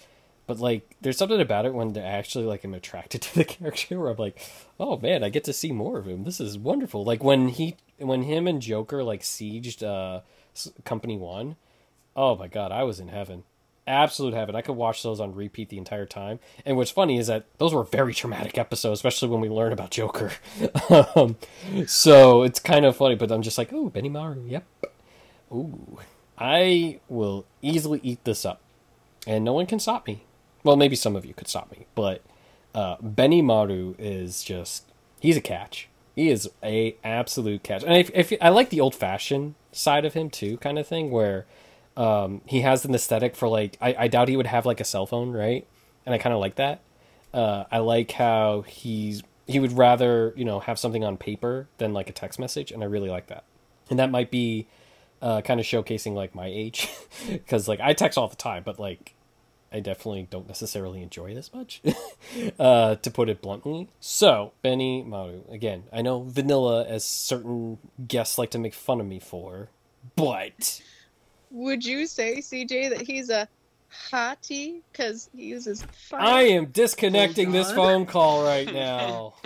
but like there's something about it when they actually like I'm attracted to the character where I'm like, oh man, I get to see more of him. This is wonderful. Like when he, when him and Joker like sieged uh, Company One. Oh my god, I was in heaven. Absolute heaven. I could watch those on repeat the entire time. And what's funny is that those were very traumatic episodes, especially when we learn about Joker. um, so it's kind of funny, but I'm just like, oh, Benimaru, yep. Ooh. I will easily eat this up. And no one can stop me. Well, maybe some of you could stop me, but uh, Benimaru is just he's a catch. He is a absolute catch. And if, if I like the old fashioned side of him too, kind of thing, where um, he has an aesthetic for like I, I doubt he would have like a cell phone, right? And I kind of like that. Uh, I like how he's he would rather you know have something on paper than like a text message, and I really like that. And that might be uh, kind of showcasing like my age, because like I text all the time, but like I definitely don't necessarily enjoy this much, uh, to put it bluntly. So, Benimaru, again, I know vanilla, as certain guests like to make fun of me for, but. Would you say, CJ, that he's a hottie because he uses fire? I am disconnecting this phone call right now.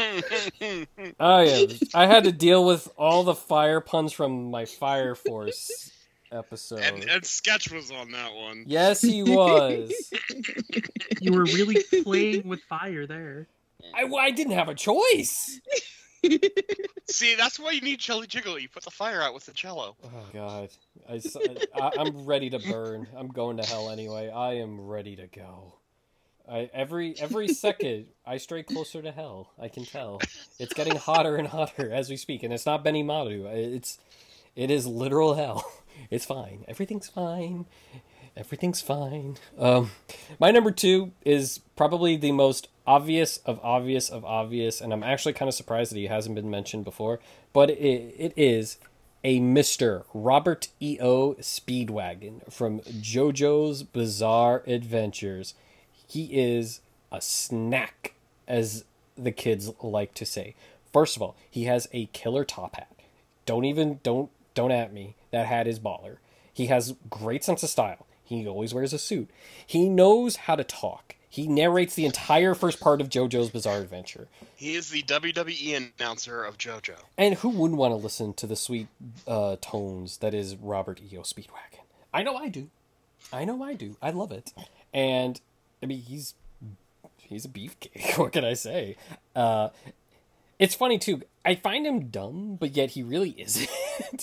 I am. I had to deal with all the fire puns from my Fire Force episode. and, and Sketch was on that one. Yes, he was. You were really playing with fire there. I, I didn't have a choice. See, that's why you need Jelly Jiggle. You put the fire out with the cello. Oh God, I, am ready to burn. I'm going to hell anyway. I am ready to go. I every every second I stray closer to hell. I can tell it's getting hotter and hotter as we speak, and it's not Benimaru. It's it is literal hell. It's fine. Everything's fine. Everything's fine. Um, my number two is probably the most obvious of obvious of obvious, and I'm actually kind of surprised that he hasn't been mentioned before. But it, it is a Mister Robert E. O. Speedwagon from JoJo's Bizarre Adventures. He is a snack, as the kids like to say. First of all, he has a killer top hat. Don't even don't don't at me. That hat is baller. He has great sense of style. He always wears a suit. He knows how to talk. He narrates the entire first part of JoJo's Bizarre Adventure. He is the WWE announcer of JoJo. And who wouldn't want to listen to the sweet uh, tones that is Robert E.O. Speedwagon? I know I do. I know I do. I love it. And I mean, he's he's a beefcake. What can I say? Uh, it's funny too. I find him dumb, but yet he really isn't.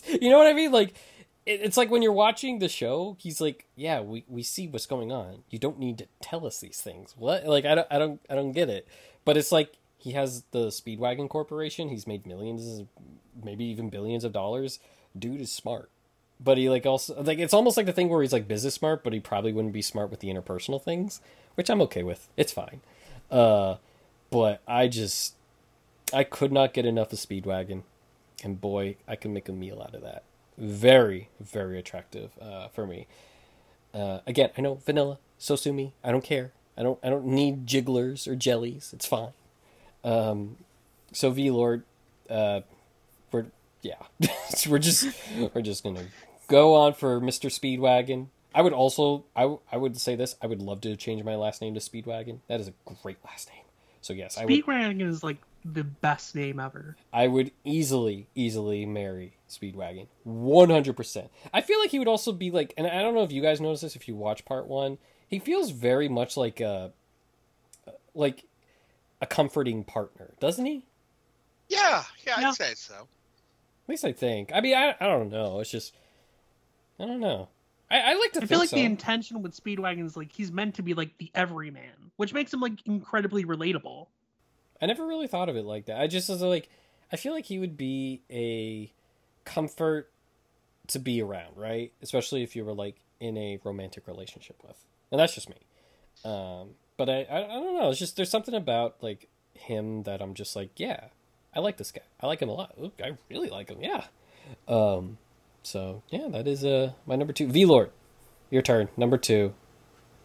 you know what I mean? Like it's like when you're watching the show, he's like, "Yeah, we, we see what's going on. You don't need to tell us these things." What? Like I don't I don't I don't get it. But it's like he has the Speedwagon Corporation. He's made millions, maybe even billions of dollars. Dude is smart. But he like also like it's almost like the thing where he's like business smart, but he probably wouldn't be smart with the interpersonal things, which I'm okay with. It's fine. Uh, but I just I could not get enough of Speedwagon, and boy, I can make a meal out of that. Very, very attractive uh, for me. Uh, again, I know vanilla, so sue me. I don't care. I don't. I don't need jigglers or jellies. It's fine. Um, so V Lord, uh, we're yeah, we're just we're just gonna go on for Mister Speedwagon. I would also I, w- I would say this. I would love to change my last name to Speedwagon. That is a great last name. So yes, I would. Speedwagon is like the best name ever. I would easily, easily marry Speedwagon. 100%. I feel like he would also be like, and I don't know if you guys notice this if you watch part one, he feels very much like a, like a comforting partner, doesn't he? Yeah, yeah, Yeah. I'd say so. At least I think. I mean, I, I don't know. It's just, I don't know. I, I like to I think feel like so. the intention with Speedwagon is like he's meant to be like the everyman, which makes him like incredibly relatable. I never really thought of it like that. I just was like, I feel like he would be a comfort to be around, right? Especially if you were like in a romantic relationship with, and that's just me. Um, but I, I, I don't know. It's just there's something about like him that I'm just like, yeah, I like this guy. I like him a lot. Oop, I really like him. Yeah. Um, so yeah, that is uh my number two. V Lord, your turn. Number two.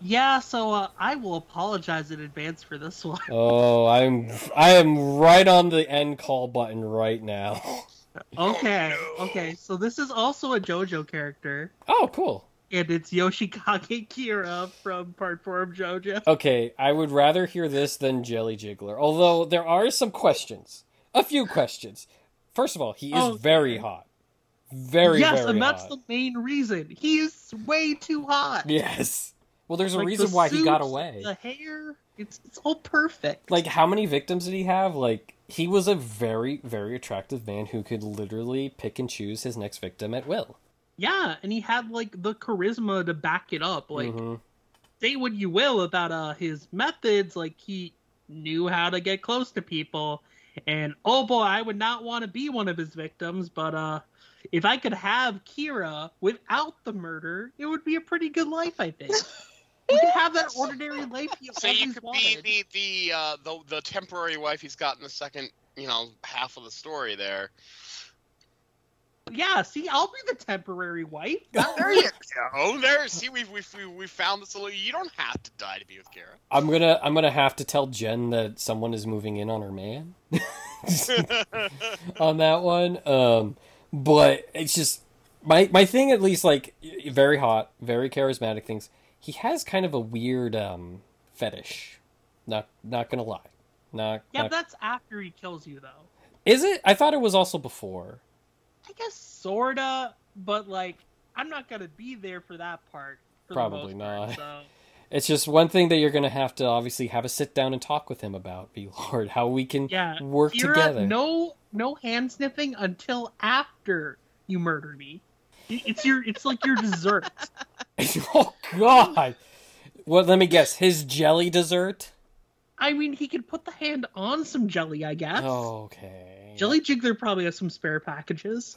Yeah, so uh, I will apologize in advance for this one. Oh, I'm I am right on the end call button right now. Oh, okay, no. okay, so this is also a JoJo character, Oh, cool. and it's Yoshikage Kira from Part 4 of JoJo. Okay, I would rather hear this than Jelly Jiggler. Although there are some questions, a few questions. First of all, he is Oh, very hot, very yes, very and that's hot. the main reason. He is way too hot. Yes. Well, there's a Like, reason the why he got away. The hair, it's it's all perfect. Like, how many victims did he have? Like, he was a very, very attractive man who could literally pick and choose his next victim at will. yeah, and he had like the charisma to back it up. Like, Mhm. say what you will about uh his methods, like he knew how to get close to people. And oh boy, I would not want to be one of his victims, but uh if I could have Kira without the murder, it would be a pretty good life, I think. You can have that ordinary life you So you could wanted. be the the uh, the the temporary wife he's got in the second, you know, half of the story there. Yeah, see, I'll be the temporary wife. There you go. There, see, we've we've we we found the solution. You don't have to die to be with Kira. I'm gonna I'm gonna have to tell Jen that someone is moving in on her man on that one. Um, but it's just my my thing at least like very hot, very charismatic things. He has kind of a weird um fetish. Not not gonna lie. Not, Yeah, not that's after he kills you, though. is it? I thought it was also before. I guess sorta, but like, I'm not gonna be there for that part. For Probably most part, not. so. It's just one thing that you're gonna have to obviously have a sit down and talk with him about, V Lord, how we can Yeah, work together. no, no hand sniffing until after you murder me. It's your, it's like your dessert. oh God! Well, let me guess. His jelly dessert. I mean, he could put the hand on some jelly, I guess. Okay. Jelly Jiggler probably has some spare packages.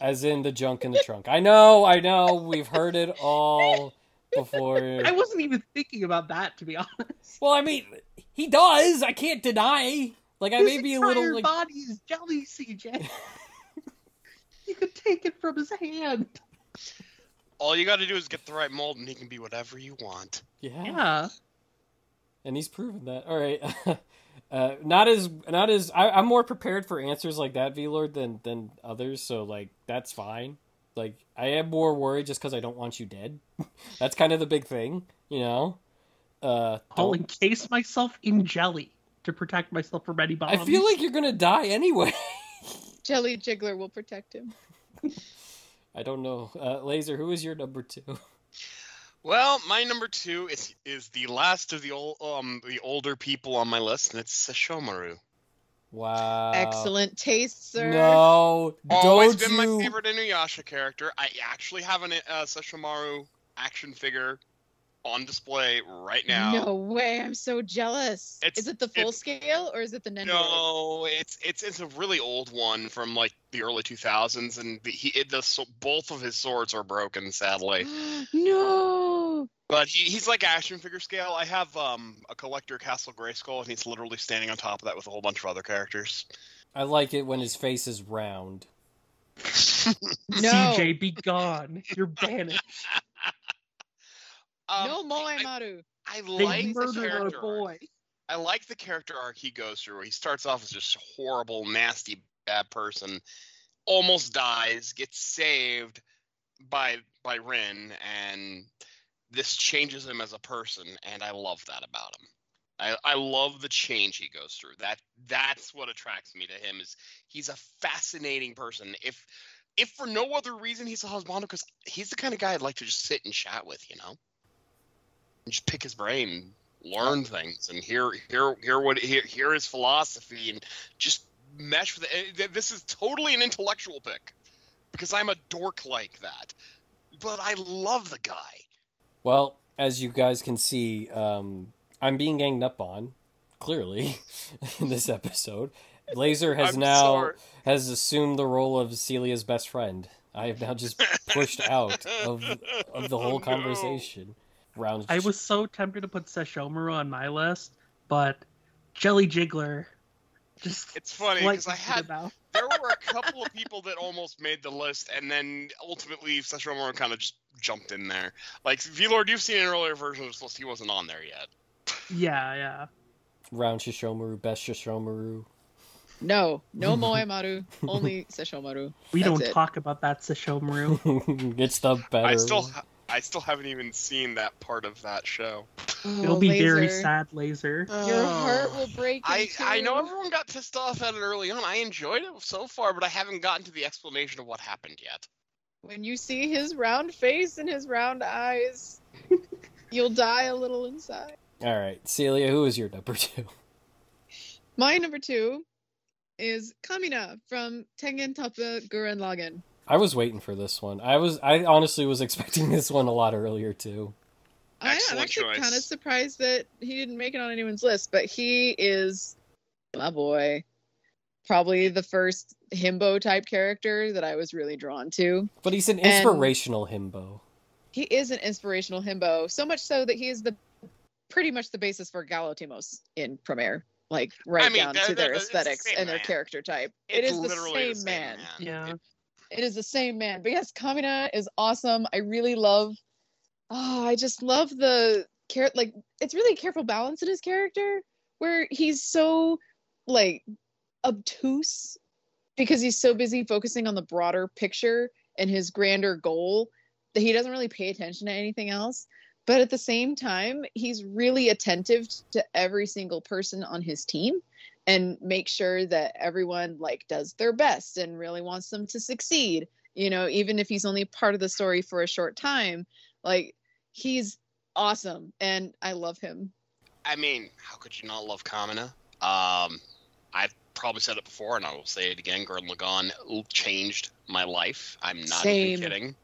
As in the junk in the trunk. I know, I know. We've heard it all before. I wasn't even thinking about that, to be honest. Well, I mean, he does. I can't deny. Like, I may be a little like. body is jelly, CJ. you could take it from his hand. All you got to do is get the right mold, and he can be whatever you want. Yeah. Yeah. And he's proven that. All right. Uh, not as not as I, I'm more prepared for answers like that, V Lord, than than others. So like that's fine. Like I am more worried just because I don't want you dead. that's kind of the big thing, you know. Uh, I'll don't- encase myself in jelly to protect myself from any bombs. I feel like you're gonna die anyway. Jelly Jiggler will protect him. I don't know. Uh, Laser, who is your number two? Well, my number two is is the last of the old um the older people on my list, and it's Sesshomaru. Wow. Excellent taste, sir. No, Always don't been you? my favorite Inuyasha character. I actually have an uh, Sesshomaru action figure on display right now. No way! I'm so jealous. It's- is it the full scale or is it the Nendoroid? No, it's it's it's a really old one from like the early 2000s, and the, he it, the both of his swords are broken, sadly. no. But he, he's like action figure scale. I have um a collector Castle Grayskull, and he's literally standing on top of that with a whole bunch of other characters. I like it when his face is round. No. CJ, be gone. You're banished. Um, no Moe I, I like the character. arc. boy. I like the character arc he goes through. He starts off as just horrible, nasty, bad person, almost dies, gets saved by by Rin, and this changes him as a person, and I love that about him. I, I love the change he goes through. That that's what attracts me to him is he's a fascinating person. If if for no other reason he's a husband, because he's the kind of guy I'd like to just sit and chat with, you know, and just pick his brain, learn things, and hear hear hear what hear, hear his philosophy, and just mesh with it. This is totally an intellectual pick because I'm a dork like that, but I love the guy. Well, as you guys can see, um, I'm being ganged up on, clearly, in this episode. Laser has I'm now sorry. has assumed the role of Celia's best friend. I have now just pushed out of of the Oh, whole no. Conversation. Round. I was so tempted to put Sesshomaru on my list, but Jelly Jiggler just. It's funny, slightly 'cause I had- out. there were a couple of people that almost made the list, and then ultimately Sesshomaru kind of just jumped in there. Like V-Lord, you've seen an earlier version of this list; he wasn't on there yet. Yeah, yeah. round Shishomaru, best Shishomaru. No, no Moe Maru. Only Sesshomaru. We That's don't it. talk about that Sesshomaru. it's the better. I still, ha- I still haven't even seen that part of that show. Oh, It'll Oh, be very sad, Laser. Your oh. heart will break. I, I know everyone got pissed off at it early on. I enjoyed it so far, but I haven't gotten to the explanation of what happened yet. When you see his round face and his round eyes, you'll die a little inside. All right, Celia, who is your number two? My number two is Kamina from Tengen Toppa Gurren Lagann. I was waiting for this one. I was. I honestly was expecting this one a lot earlier too. I, I'm actually choice. kind of surprised that he didn't make it on anyone's list, but he is my boy. Probably the first himbo type character that I was really drawn to. But he's an And- inspirational himbo. he is an inspirational himbo. So much so that he is the pretty much the basis for Galo Thymos in Promare. Like right mean, down that- to their that- it's the aesthetics same and their man. character type. It's it is the literally same, man. Yeah. It- It is the same man. But yes, Kamina is awesome. I really love oh, I just love the care like it's really careful balance in his character where he's so like obtuse because he's so busy focusing on the broader picture and his grander goal that he doesn't really pay attention to anything else. But at the same time, he's really attentive to every single person on his team and make sure that everyone like does their best and really wants them to succeed. You know, even if he's only part of the story for a short time, like he's awesome and I love him. I mean, how could you not love Kamina? Um, I've probably said it before, and I will say it again. Gurren Lagann changed my life. I'm not Same. even kidding.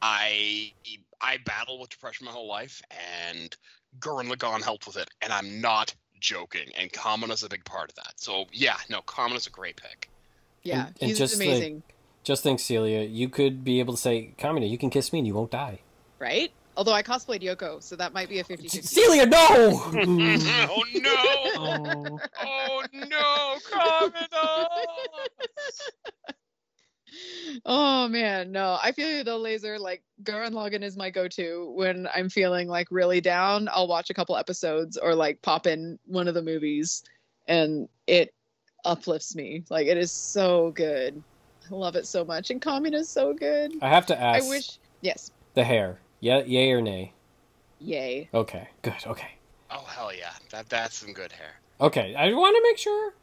I I battled with depression my whole life, and Gurren Lagann helped with it, and I'm not joking. And Kamina's a big part of that. So yeah, no, Kamina's a great pick. Yeah, And- and he's just, like, amazing, Just think, Celia, you could be able to say, Kamina, you can kiss me and you won't die. right? Although I cosplayed Yoko, so that might be a 50 50. Celia, no! oh no! Oh, Oh no, Kamina! Oh man, no. I feel you though, Laser. Like Gurren Lagann is my go-to when I'm feeling like really down. I'll watch a couple episodes or like pop in one of the movies, and it uplifts me. Like it is so good. I love it so much, and Kamin is so good. I have to ask. I wish. Yes. the hair. Yeah, yay or nay? Yay. Okay, good, okay. Oh hell yeah, that that's some good hair. Okay, I want to make sure.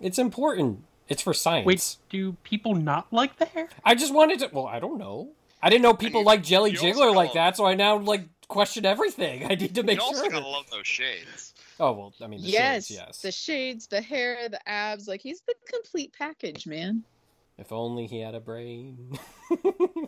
It's important. It's for science. wait, do people not like the hair? I just wanted to. Well, I don't know. I didn't know people you- like Jelly Jiggler like gotta- that, so I now like question everything. I need to make you also sure. gotta love those shades. Oh well, I mean, the yes. shades, yes. The shades, the hair, the abs. Like he's the complete package, man. If only he had a brain.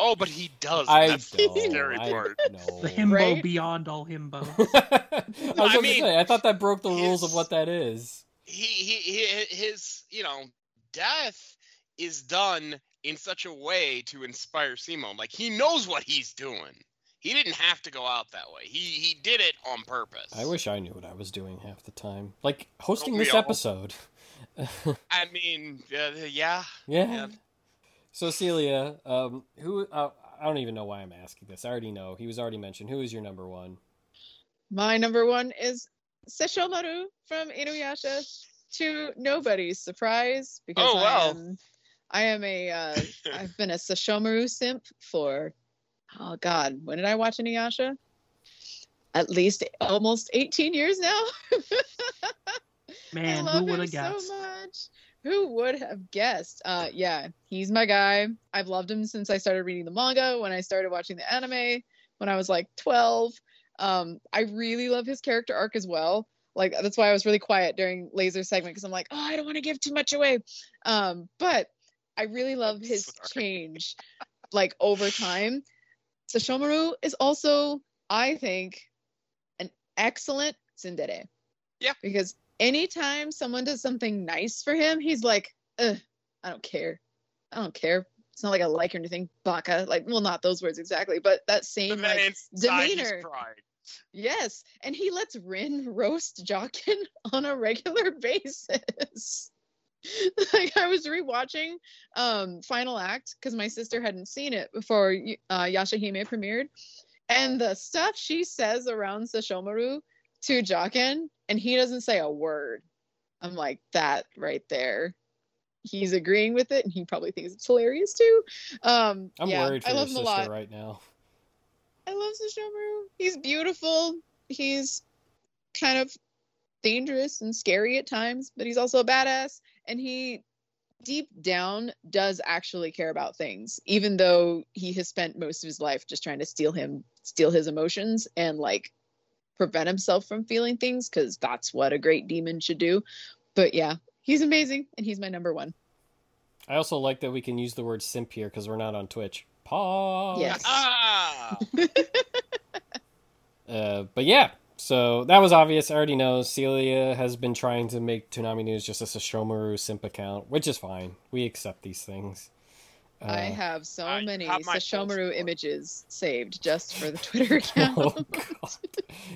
Oh, but he does. I that's don't. scary I part. know. The himbo Right? beyond all himbo. I was I gonna mean, say. I thought that broke the rules of what that is. He, he he his you know death is done in such a way to inspire Simon. Like he knows what he's doing. He didn't have to go out that way. He he did it on purpose. I wish I knew what I was doing half the time, like hosting we this all? episode. I mean, uh, yeah. Yeah. Yeah. So Celia, um, who uh, I don't even know why I'm asking this. I already know. He was already mentioned. Who is your number one? My number one is Sesshomaru from Inuyasha to nobody's surprise because Oh, I am I am a uh, I've been a Sesshomaru simp for oh god, when did I watch Inuyasha? At least almost 18 years now. Man, who would have guessed? so much. Who would have guessed? Uh, yeah, he's my guy. I've loved him since I started reading the manga. When I started watching the anime, when I was like 12. Um, I really love his character arc as well. Like that's why I was really quiet during Laser segment because I'm like, oh, I don't want to give too much away. Um, but I really love his Sorry. change, like over time. Sesshomaru is also, I think, an excellent tsundere. Yeah. Because anytime someone does something nice for him, he's like, Ugh, I don't care. I don't care. It's not like I like or anything. Baka. Like, well, not those words exactly, but that same like demeanor. pride. Yes, and he lets Rin roast Jaken on a regular basis. like I was rewatching um Final Act because my sister hadn't seen it before uh, Yashahime premiered, and the stuff she says around Sesshomaru to Jaken, and he doesn't say a word. I'm like that right there. He's agreeing with it, and he probably thinks it's hilarious too. Um, I'm yeah, worried for I love him a sister lot. right now. I love Sesshomaru. He's beautiful. He's kind of dangerous and scary at times, but he's also a badass. And he, deep down, does actually care about things, even though he has spent most of his life just trying to steal him, steal his emotions, and like prevent himself from feeling things, because that's what a great demon should do. But yeah, he's amazing, and he's my number one. I also like that we can use the word simp here because we're not on Twitch. Pause. Yes. Ah, Uh, but yeah, so that was obvious. I already know Celia has been trying to make Toonami News just as a Shomaru simp account, which is fine. We accept these things. I Uh, have so I many have Sesshomaru images saved just for the Twitter account. oh, God.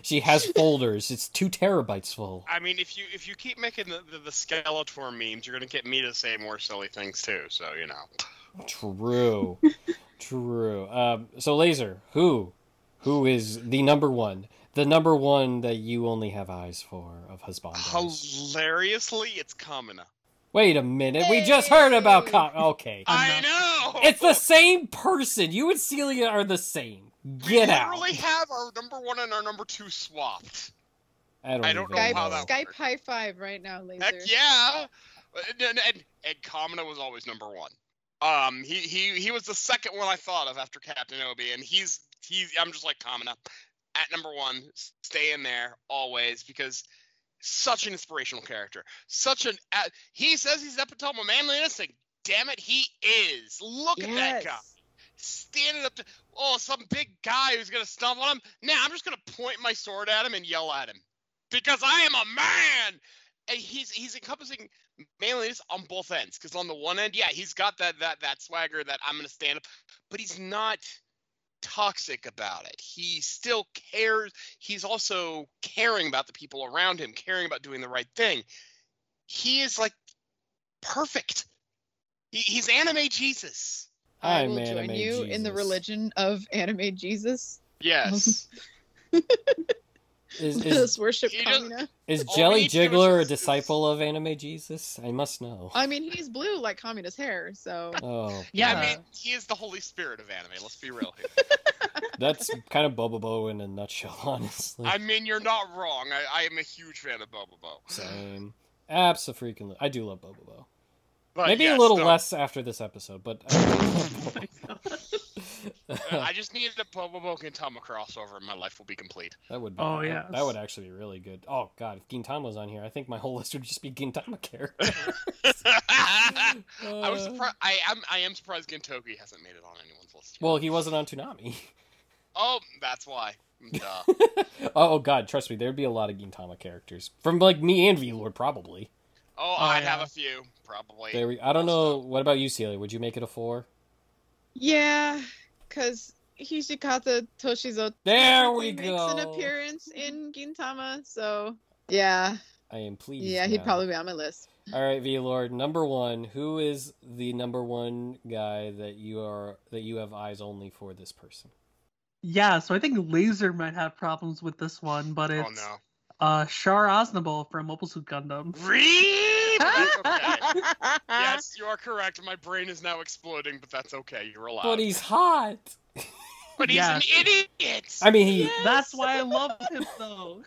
She has folders. It's two terabytes full. I mean, if you if you keep making the, the, the Skeletor memes, you're gonna get me to say more silly things too. So you know. True. True. Um, so, Laser, who? Who is the number one? The number one that you only have eyes for of husbandos. Hilariously, it's Kamina. Wait a minute. We just heard about. Hey! Com- okay. I know. It's the same person. You and Celia are the same. Get we out. We literally have our number one and our number two swapped. I don't, I don't know Skype, how that Skype worked. high five right now, laser. Heck yeah! And, and, and, and Kamina was always number one. Um, he, he he was the second one I thought of after Captain Obi, and he's he's I'm just like Kamina at number one, stay in there always because such an inspirational character, such an uh, he says he's epitome of manly instinct. Damn it, he is. Look at that guy standing up to oh some big guy who's gonna stump on him. Now I'm just gonna point my sword at him and yell at him because I am a man. And he's he's encompassing manliness on both ends. Because on the one end, yeah, he's got that that that swagger that I'm gonna stand up, but he's not toxic about it. He still cares. He's also caring about the people around him, caring about doing the right thing. He is like perfect. He, he's anime Jesus. I I'm will join anime you in the religion of anime Jesus. Yes. Is, Let is, us worship oh, he does- Kamina. is Jelly we need to do is Jiggler a disciple of anime Jesus? I must know. I mean, he's blue like Kamina's hair, so Oh, Yeah, I mean, he is the Holy Spirit of anime. Let's be real here. that's kind of Bobobo in a nutshell, honestly. I mean, you're not wrong. I, I am a huge fan of Bobobo. Same. Absolutely. I do love. But Maybe yes, a little no, less after this episode, but uh, I just needed a Bobobo Gintama crossover, and my life will be complete. that would. Be, Oh, yeah. That would actually be really good. Oh God, if Gintama was on here, I think my whole list would just be Gintama characters. I was surprised. I am. I am surprised Gintoki hasn't made it on anyone's list. Well, he wasn't on Toonami. oh, that's why. Duh. oh, God, trust me, there'd be a lot of Gintama characters from like me and V Lord probably. Oh, Oh, I'd yeah. have a few probably. There we. I don't know. What about you, Celia? Would you make it a four? yeah, because Hijikata Toshizo There we technically makes an appearance in Gintama, so yeah, I am pleased. yeah, he'd now. probably be on my list. All right, V Lord, number one. Who is the number one guy that you are that you have eyes only for this person? Yeah, so I think Laser might have problems with this one, but it's oh no. uh Char Aznable from Mobile Suit Gundam. Really? Okay. Yes, you are correct. My brain is now exploding, but that's okay. You're allowed. But he's hot. But he's Yeah. an idiot. I mean, he. That's why I love him though.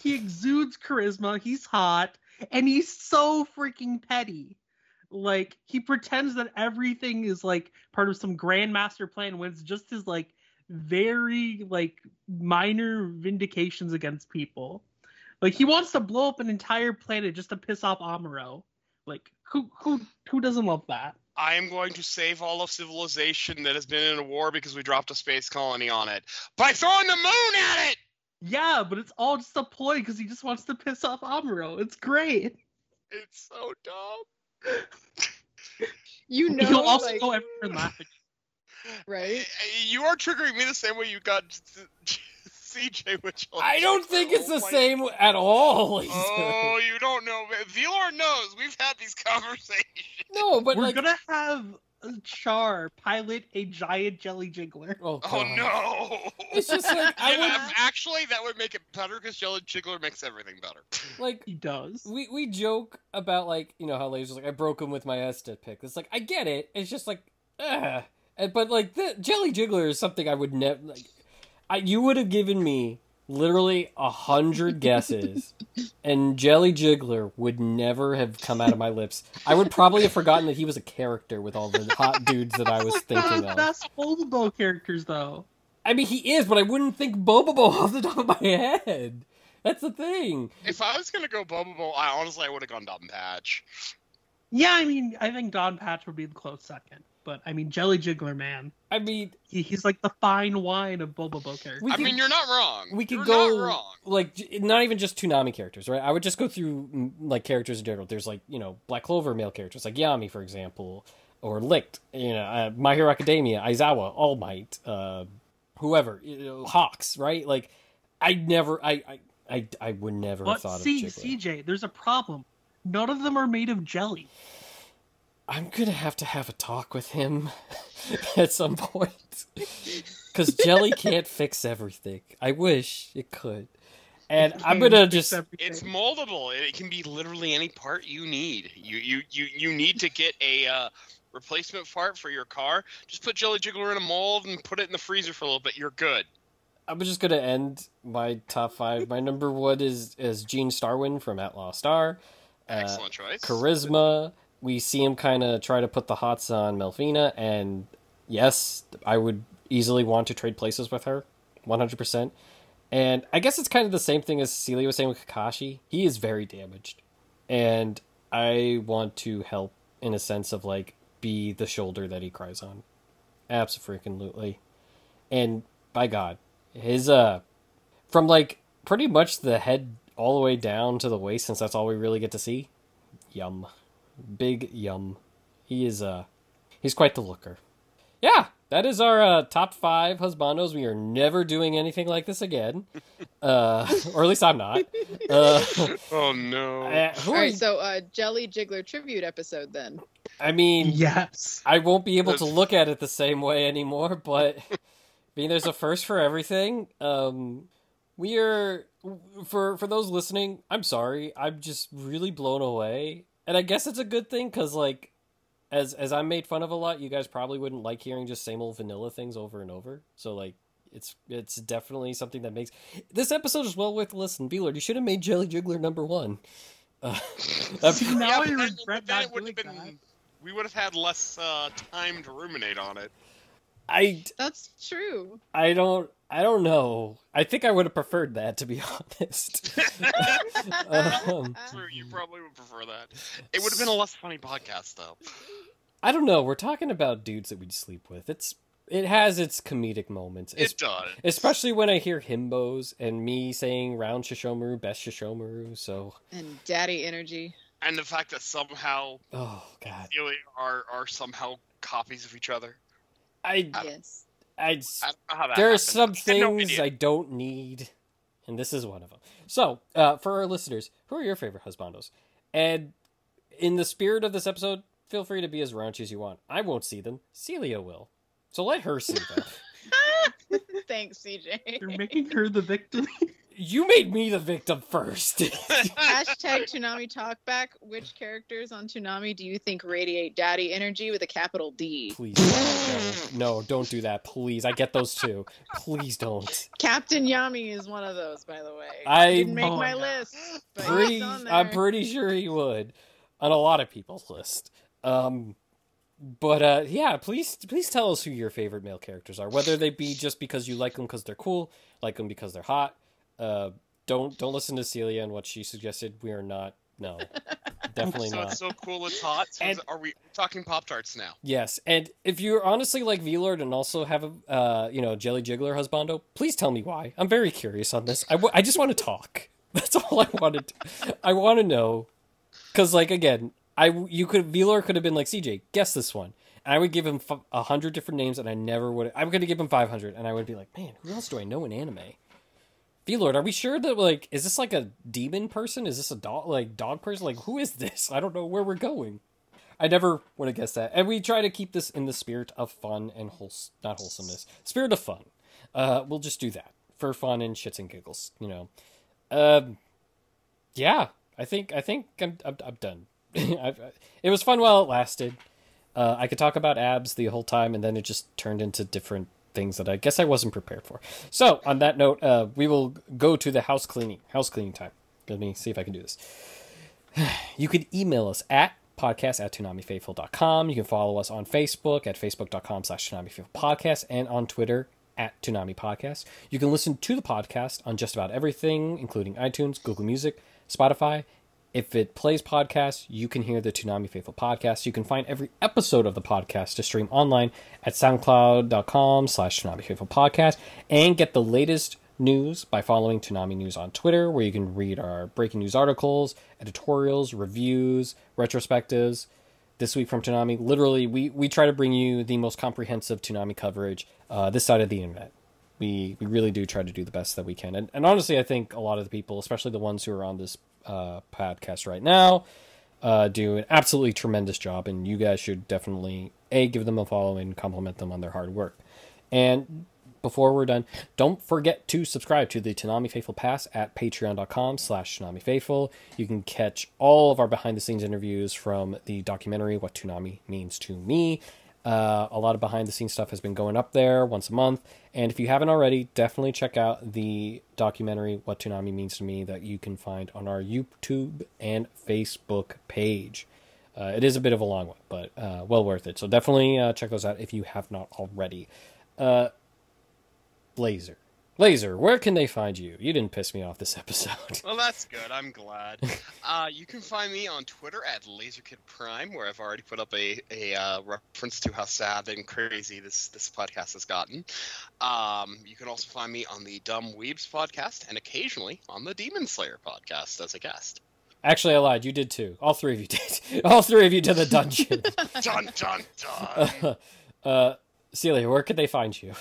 He exudes charisma, he's hot, and he's so freaking petty. Like he pretends that everything is like part of some grandmaster plan when it's just his like very like minor vindications against people. Like he wants to blow up an entire planet just to piss off Amuro. Like who who who doesn't love that? I am going to save all of civilization that has been in a war because we dropped a space colony on it by throwing the moon at it. Yeah, but it's all just a ploy because he just wants to piss off Amuro. It's great. It's so dumb. You know, He'll also like, go everywhere laughing. right? You are triggering me the same way you got CJ with I don't think it's Oh the my- same at all. Lisa. Oh, you don't know. V-Lord knows. We've had these conversations. no, but We're like. gonna have Char pilot a giant jelly jiggler. Oh, Oh no! It's just like I Yeah, would actually that would make it better because Jelly Jiggler makes everything better. like. He does. We we joke about like you know how Laser's like I broke him with my Asta pick. It's like I get it. It's just like, ah. But like the Jelly Jiggler is something I would never like. I you would have given me literally a hundred guesses, and Jelly Jiggler would never have come out of my lips. I would probably have forgotten that he was a character with all the hot dudes that I oh was thinking of That's of. Bobo characters, though. I mean, he is, but I wouldn't think Bobobo off the top of my head. That's the thing. If I was gonna go Bobobo, I honestly I would have gone Don Patch. Yeah, I mean, I think Don Patch would be the close second. But I mean, Jelly Jiggler, man, I mean, he, he's like the fine wine of Bobo characters. I could- mean, you're not wrong. we could You're go not wrong. like not even just Toonami characters, right? I would just go through like characters in general. There's like you know Black Clover male characters like Yami, for example. or licked. You know, uh, My Hero Academia, Aizawa, All Might, uh, whoever, you know, Hawks, right? Like, I never, I, I, I, I would never have thought see, of Jiggler. CJ, there's a problem. None of them are made of jelly. I'm gonna have to have a talk with him at some point because jelly can't fix everything. I wish it could, and I'm gonna just everything. It's moldable. It can be literally any part you need. You you you you need to get a uh, replacement part for your car. Just put Jelly Jiggler in a mold and put it in the freezer for a little bit. You're good. I'm just gonna end my top five. My number one is is Gene Starwind from Outlaw Star. Uh, Excellent choice. charisma. We see him kind of try to put the hots on Melfina, and yes, I would easily want to trade places with her, 100%. And I guess it's kind of the same thing as Celia was saying with Kakashi. He is very damaged, and I want to help in a sense of like be the shoulder that he cries on. Absolutely. And by God, his uh, from like pretty much the head all the way down to the waist, since that's all we really get to see. Yum, big yum. He is uh, he's quite the looker. Yeah, that is our uh, top five husbandos. We are never doing anything like this again, uh, or at least I'm not. Uh, Oh no. uh, who All are right, you- so uh, Jelly Jiggler tribute episode then. I mean, Yes. I won't be able to look at it the same way anymore, but I mean, there's a first for everything. Um, we are for for those listening. I'm sorry. I'm just really blown away, and I guess it's a good thing because like. As, as I'm made fun of a lot, you guys probably wouldn't like hearing just same old vanilla things over and over. So like, it's it's definitely something that makes this episode is well worth a listen. V-Lord, you should have made Jelly Jiggler number one. Uh, See, now I but regret that, not would have doing been. We would have had less uh, time to ruminate on it. I That's true. I don't I don't know. I think I would have preferred that to be honest. um, True, you probably would prefer that. It would have been a less funny podcast, though. I don't know. We're talking about dudes that we'd sleep with. It's it has its comedic moments. Es- It does. especially when I hear himbos and me saying round Sesshomaru, best Sesshomaru, so And Daddy Energy. And the fact that somehow oh god. Celia are are somehow copies of each other. I Yes. I I don't know how that there are happened. some I had no things. I don't need, and this is one of them. So, uh, for our listeners, who are your favorite husbandos? And in the spirit of this episode, feel free to be as raunchy as you want. I won't see them. Celia will. So let her see them. Thanks, CJ. You're making her the victim. you made me the victim first. Hashtag Toonami Talkback. Which characters on Toonami do you think radiate daddy energy with a capital D? Please, no, no, don't do that. Please, I get those too. Please don't. Captain Yami is one of those, by the way. I- didn't make Oh, my no. list. But Pretty, he's on there. I'm pretty sure he would, on a lot of people's list. Um, but uh, yeah, please, please tell us who your favorite male characters are. Whether they be just because you like them because they're cool, like them because they're hot. Uh, don't don't listen to Celia and what she suggested. We are not. No, definitely so not. it's so cool. It's hot. So And- are we talking Pop Tarts now? Yes, and if you're honestly like V-Lord and also have a uh, you know Jelly Jiggler husbando, please tell me why. I'm very curious on this. I, w- I just want to talk. That's all I wanted. To, I want to know because like again, I you could V-Lord could have been like CJ, guess this one. And I would give him f- a hundred different names, and I never would. I'm going to give him five hundred, and I would be like, man, who else do I know in anime? V-Lord, are we sure that like is this like a demon person? Is this a dog like dog person? Like who is this? I don't know where we're going. I never would have guessed that. And we try to keep this in the spirit of fun and wholes not wholesomeness. Spirit of fun. Uh, we'll just do that for fun and shits and giggles. You know. Um, yeah, I think I think I'm I'm, I'm done. It was fun while it lasted. Uh, I could talk about abs the whole time, and then it just turned into different things that I guess I wasn't prepared for. So, on that note, uh, we will go to the house cleaning. House cleaning time. Let me see if I can do this. You could email us at podcast at ToonamiFaithful.com. You can follow us on Facebook at Facebook.com slash ToonamiFaithfulPodcast and on Twitter at Toonami Podcast. You can listen to the podcast on just about everything, including iTunes, Google Music, Spotify. If it plays podcasts, you can hear the Toonami Faithful podcast. You can find every episode of the podcast to stream online at soundcloud.com slash Toonami Faithful podcast and get the latest news by following Toonami News on Twitter, where you can read our breaking news articles, editorials, reviews, retrospectives, this week from Toonami. Literally, we, we try to bring you the most comprehensive Toonami coverage uh, this side of the internet. We we really do try to do the best that we can, and and honestly, I think a lot of the people, especially the ones who are on this uh, podcast right now, uh, do an absolutely tremendous job, and you guys should definitely a give them a follow and compliment them on their hard work. And before we're done, don't forget to subscribe to the Toonami Faithful Pass at patreon.com slash Toonami Faithful. You can catch all of our behind the scenes interviews from the documentary What Toonami Means to Me. Uh, a lot of behind the scenes stuff has been going up there once a month. And if you haven't already, definitely check out the documentary What Toonami Means to Me that you can find on our YouTube and Facebook page. Uh, it is a bit of a long one, but uh, well worth it. So definitely uh, check those out if you have not already. Uh, Laser. Where can they find you? You didn't piss me off this episode. Well, that's good. I'm glad. uh, you can find me on Twitter at LaserKidPrime, where I've already put up a, a uh, reference to how sad and crazy this, this podcast has gotten. Um, you can also find me on the Dumb Weebs podcast and occasionally on the Demon Slayer podcast as a guest. Actually, I lied. You did too. All three of you did. All three of you did the dungeon. dun dun dun. uh, Celia, where could they find you?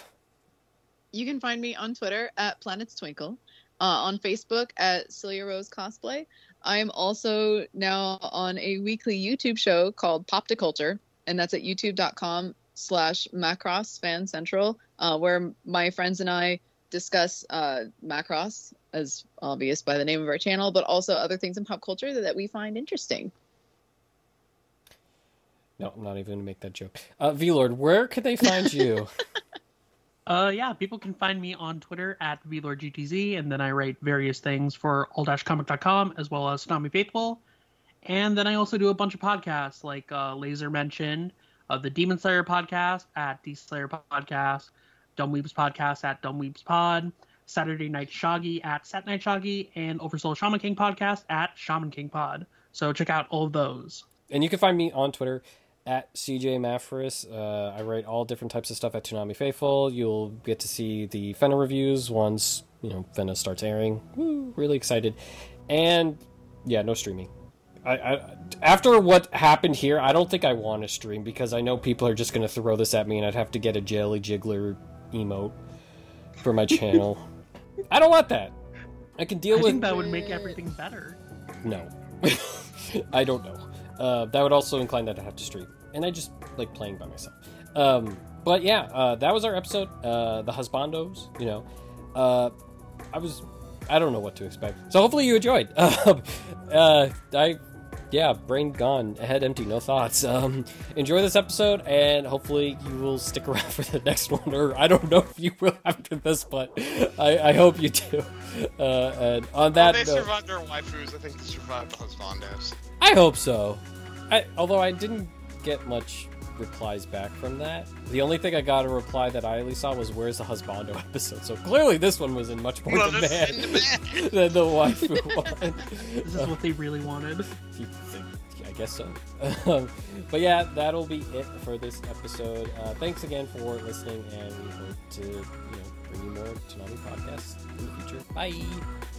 You can find me on Twitter at Planets Twinkle, uh, on Facebook at Celia Rose Cosplay. I am also now on a weekly YouTube show called Pop to Culture, and that's at youtube.com slash Macross Fan Central, uh, where my friends and I discuss uh, Macross, as obvious by the name of our channel, but also other things in pop culture that, that we find interesting. No, I'm not even going to make that joke. Uh, V-Lord, where could they find you? Uh, yeah, people can find me on Twitter at VLordGTZ, and then I write various things for all-comic.com as well as Toonami Faithful. And then I also do a bunch of podcasts, like uh, Laser mentioned, uh, the Demon Slayer podcast at D Slayer Podcast, Dumb Weebs podcast at Dumb Weebs Pod, Saturday Night Shoggy at Sat Night Shoggy, and Oversoul Shaman King podcast at Shaman King Pod. So check out all of those. And you can find me on Twitter at CJ Maffris. Uh, I write all different types of stuff at Toonami Faithful. You'll get to see the Fena reviews once you know Fena starts airing. Woo, really excited. And yeah, no streaming. I, I, after what happened here, I don't think I want to stream because I know people are just going to throw this at me, and I'd have to get a jelly jiggler emote for my channel. I don't want that. I can deal I with think that would make everything better. no. I don't know. Uh, that would also incline that I have to stream, and I just like playing by myself. Um, but yeah, uh, that was our episode. Uh, the husbandos, you know. Uh, I was, I don't know what to expect. So hopefully you enjoyed. Uh, I, yeah, brain gone, head empty, no thoughts. Um, enjoy this episode, and hopefully you will stick around for the next one. Or I don't know if you will after this, but I, I hope you do. Uh, and on that, Well, they survived their waifus. I think they survived the husbandos. I hope so. I, although I didn't get much replies back from that. The only thing I got a reply that I at least saw was "Where's the husbando episode?" So clearly, this one was in much more Well, this in demand demand. than the waifu one. This is what they really wanted. I guess so. Um, but yeah, that'll be it for this episode. Uh, thanks again for listening, and we hope to you know bring you more Toonami podcasts in the future. Bye.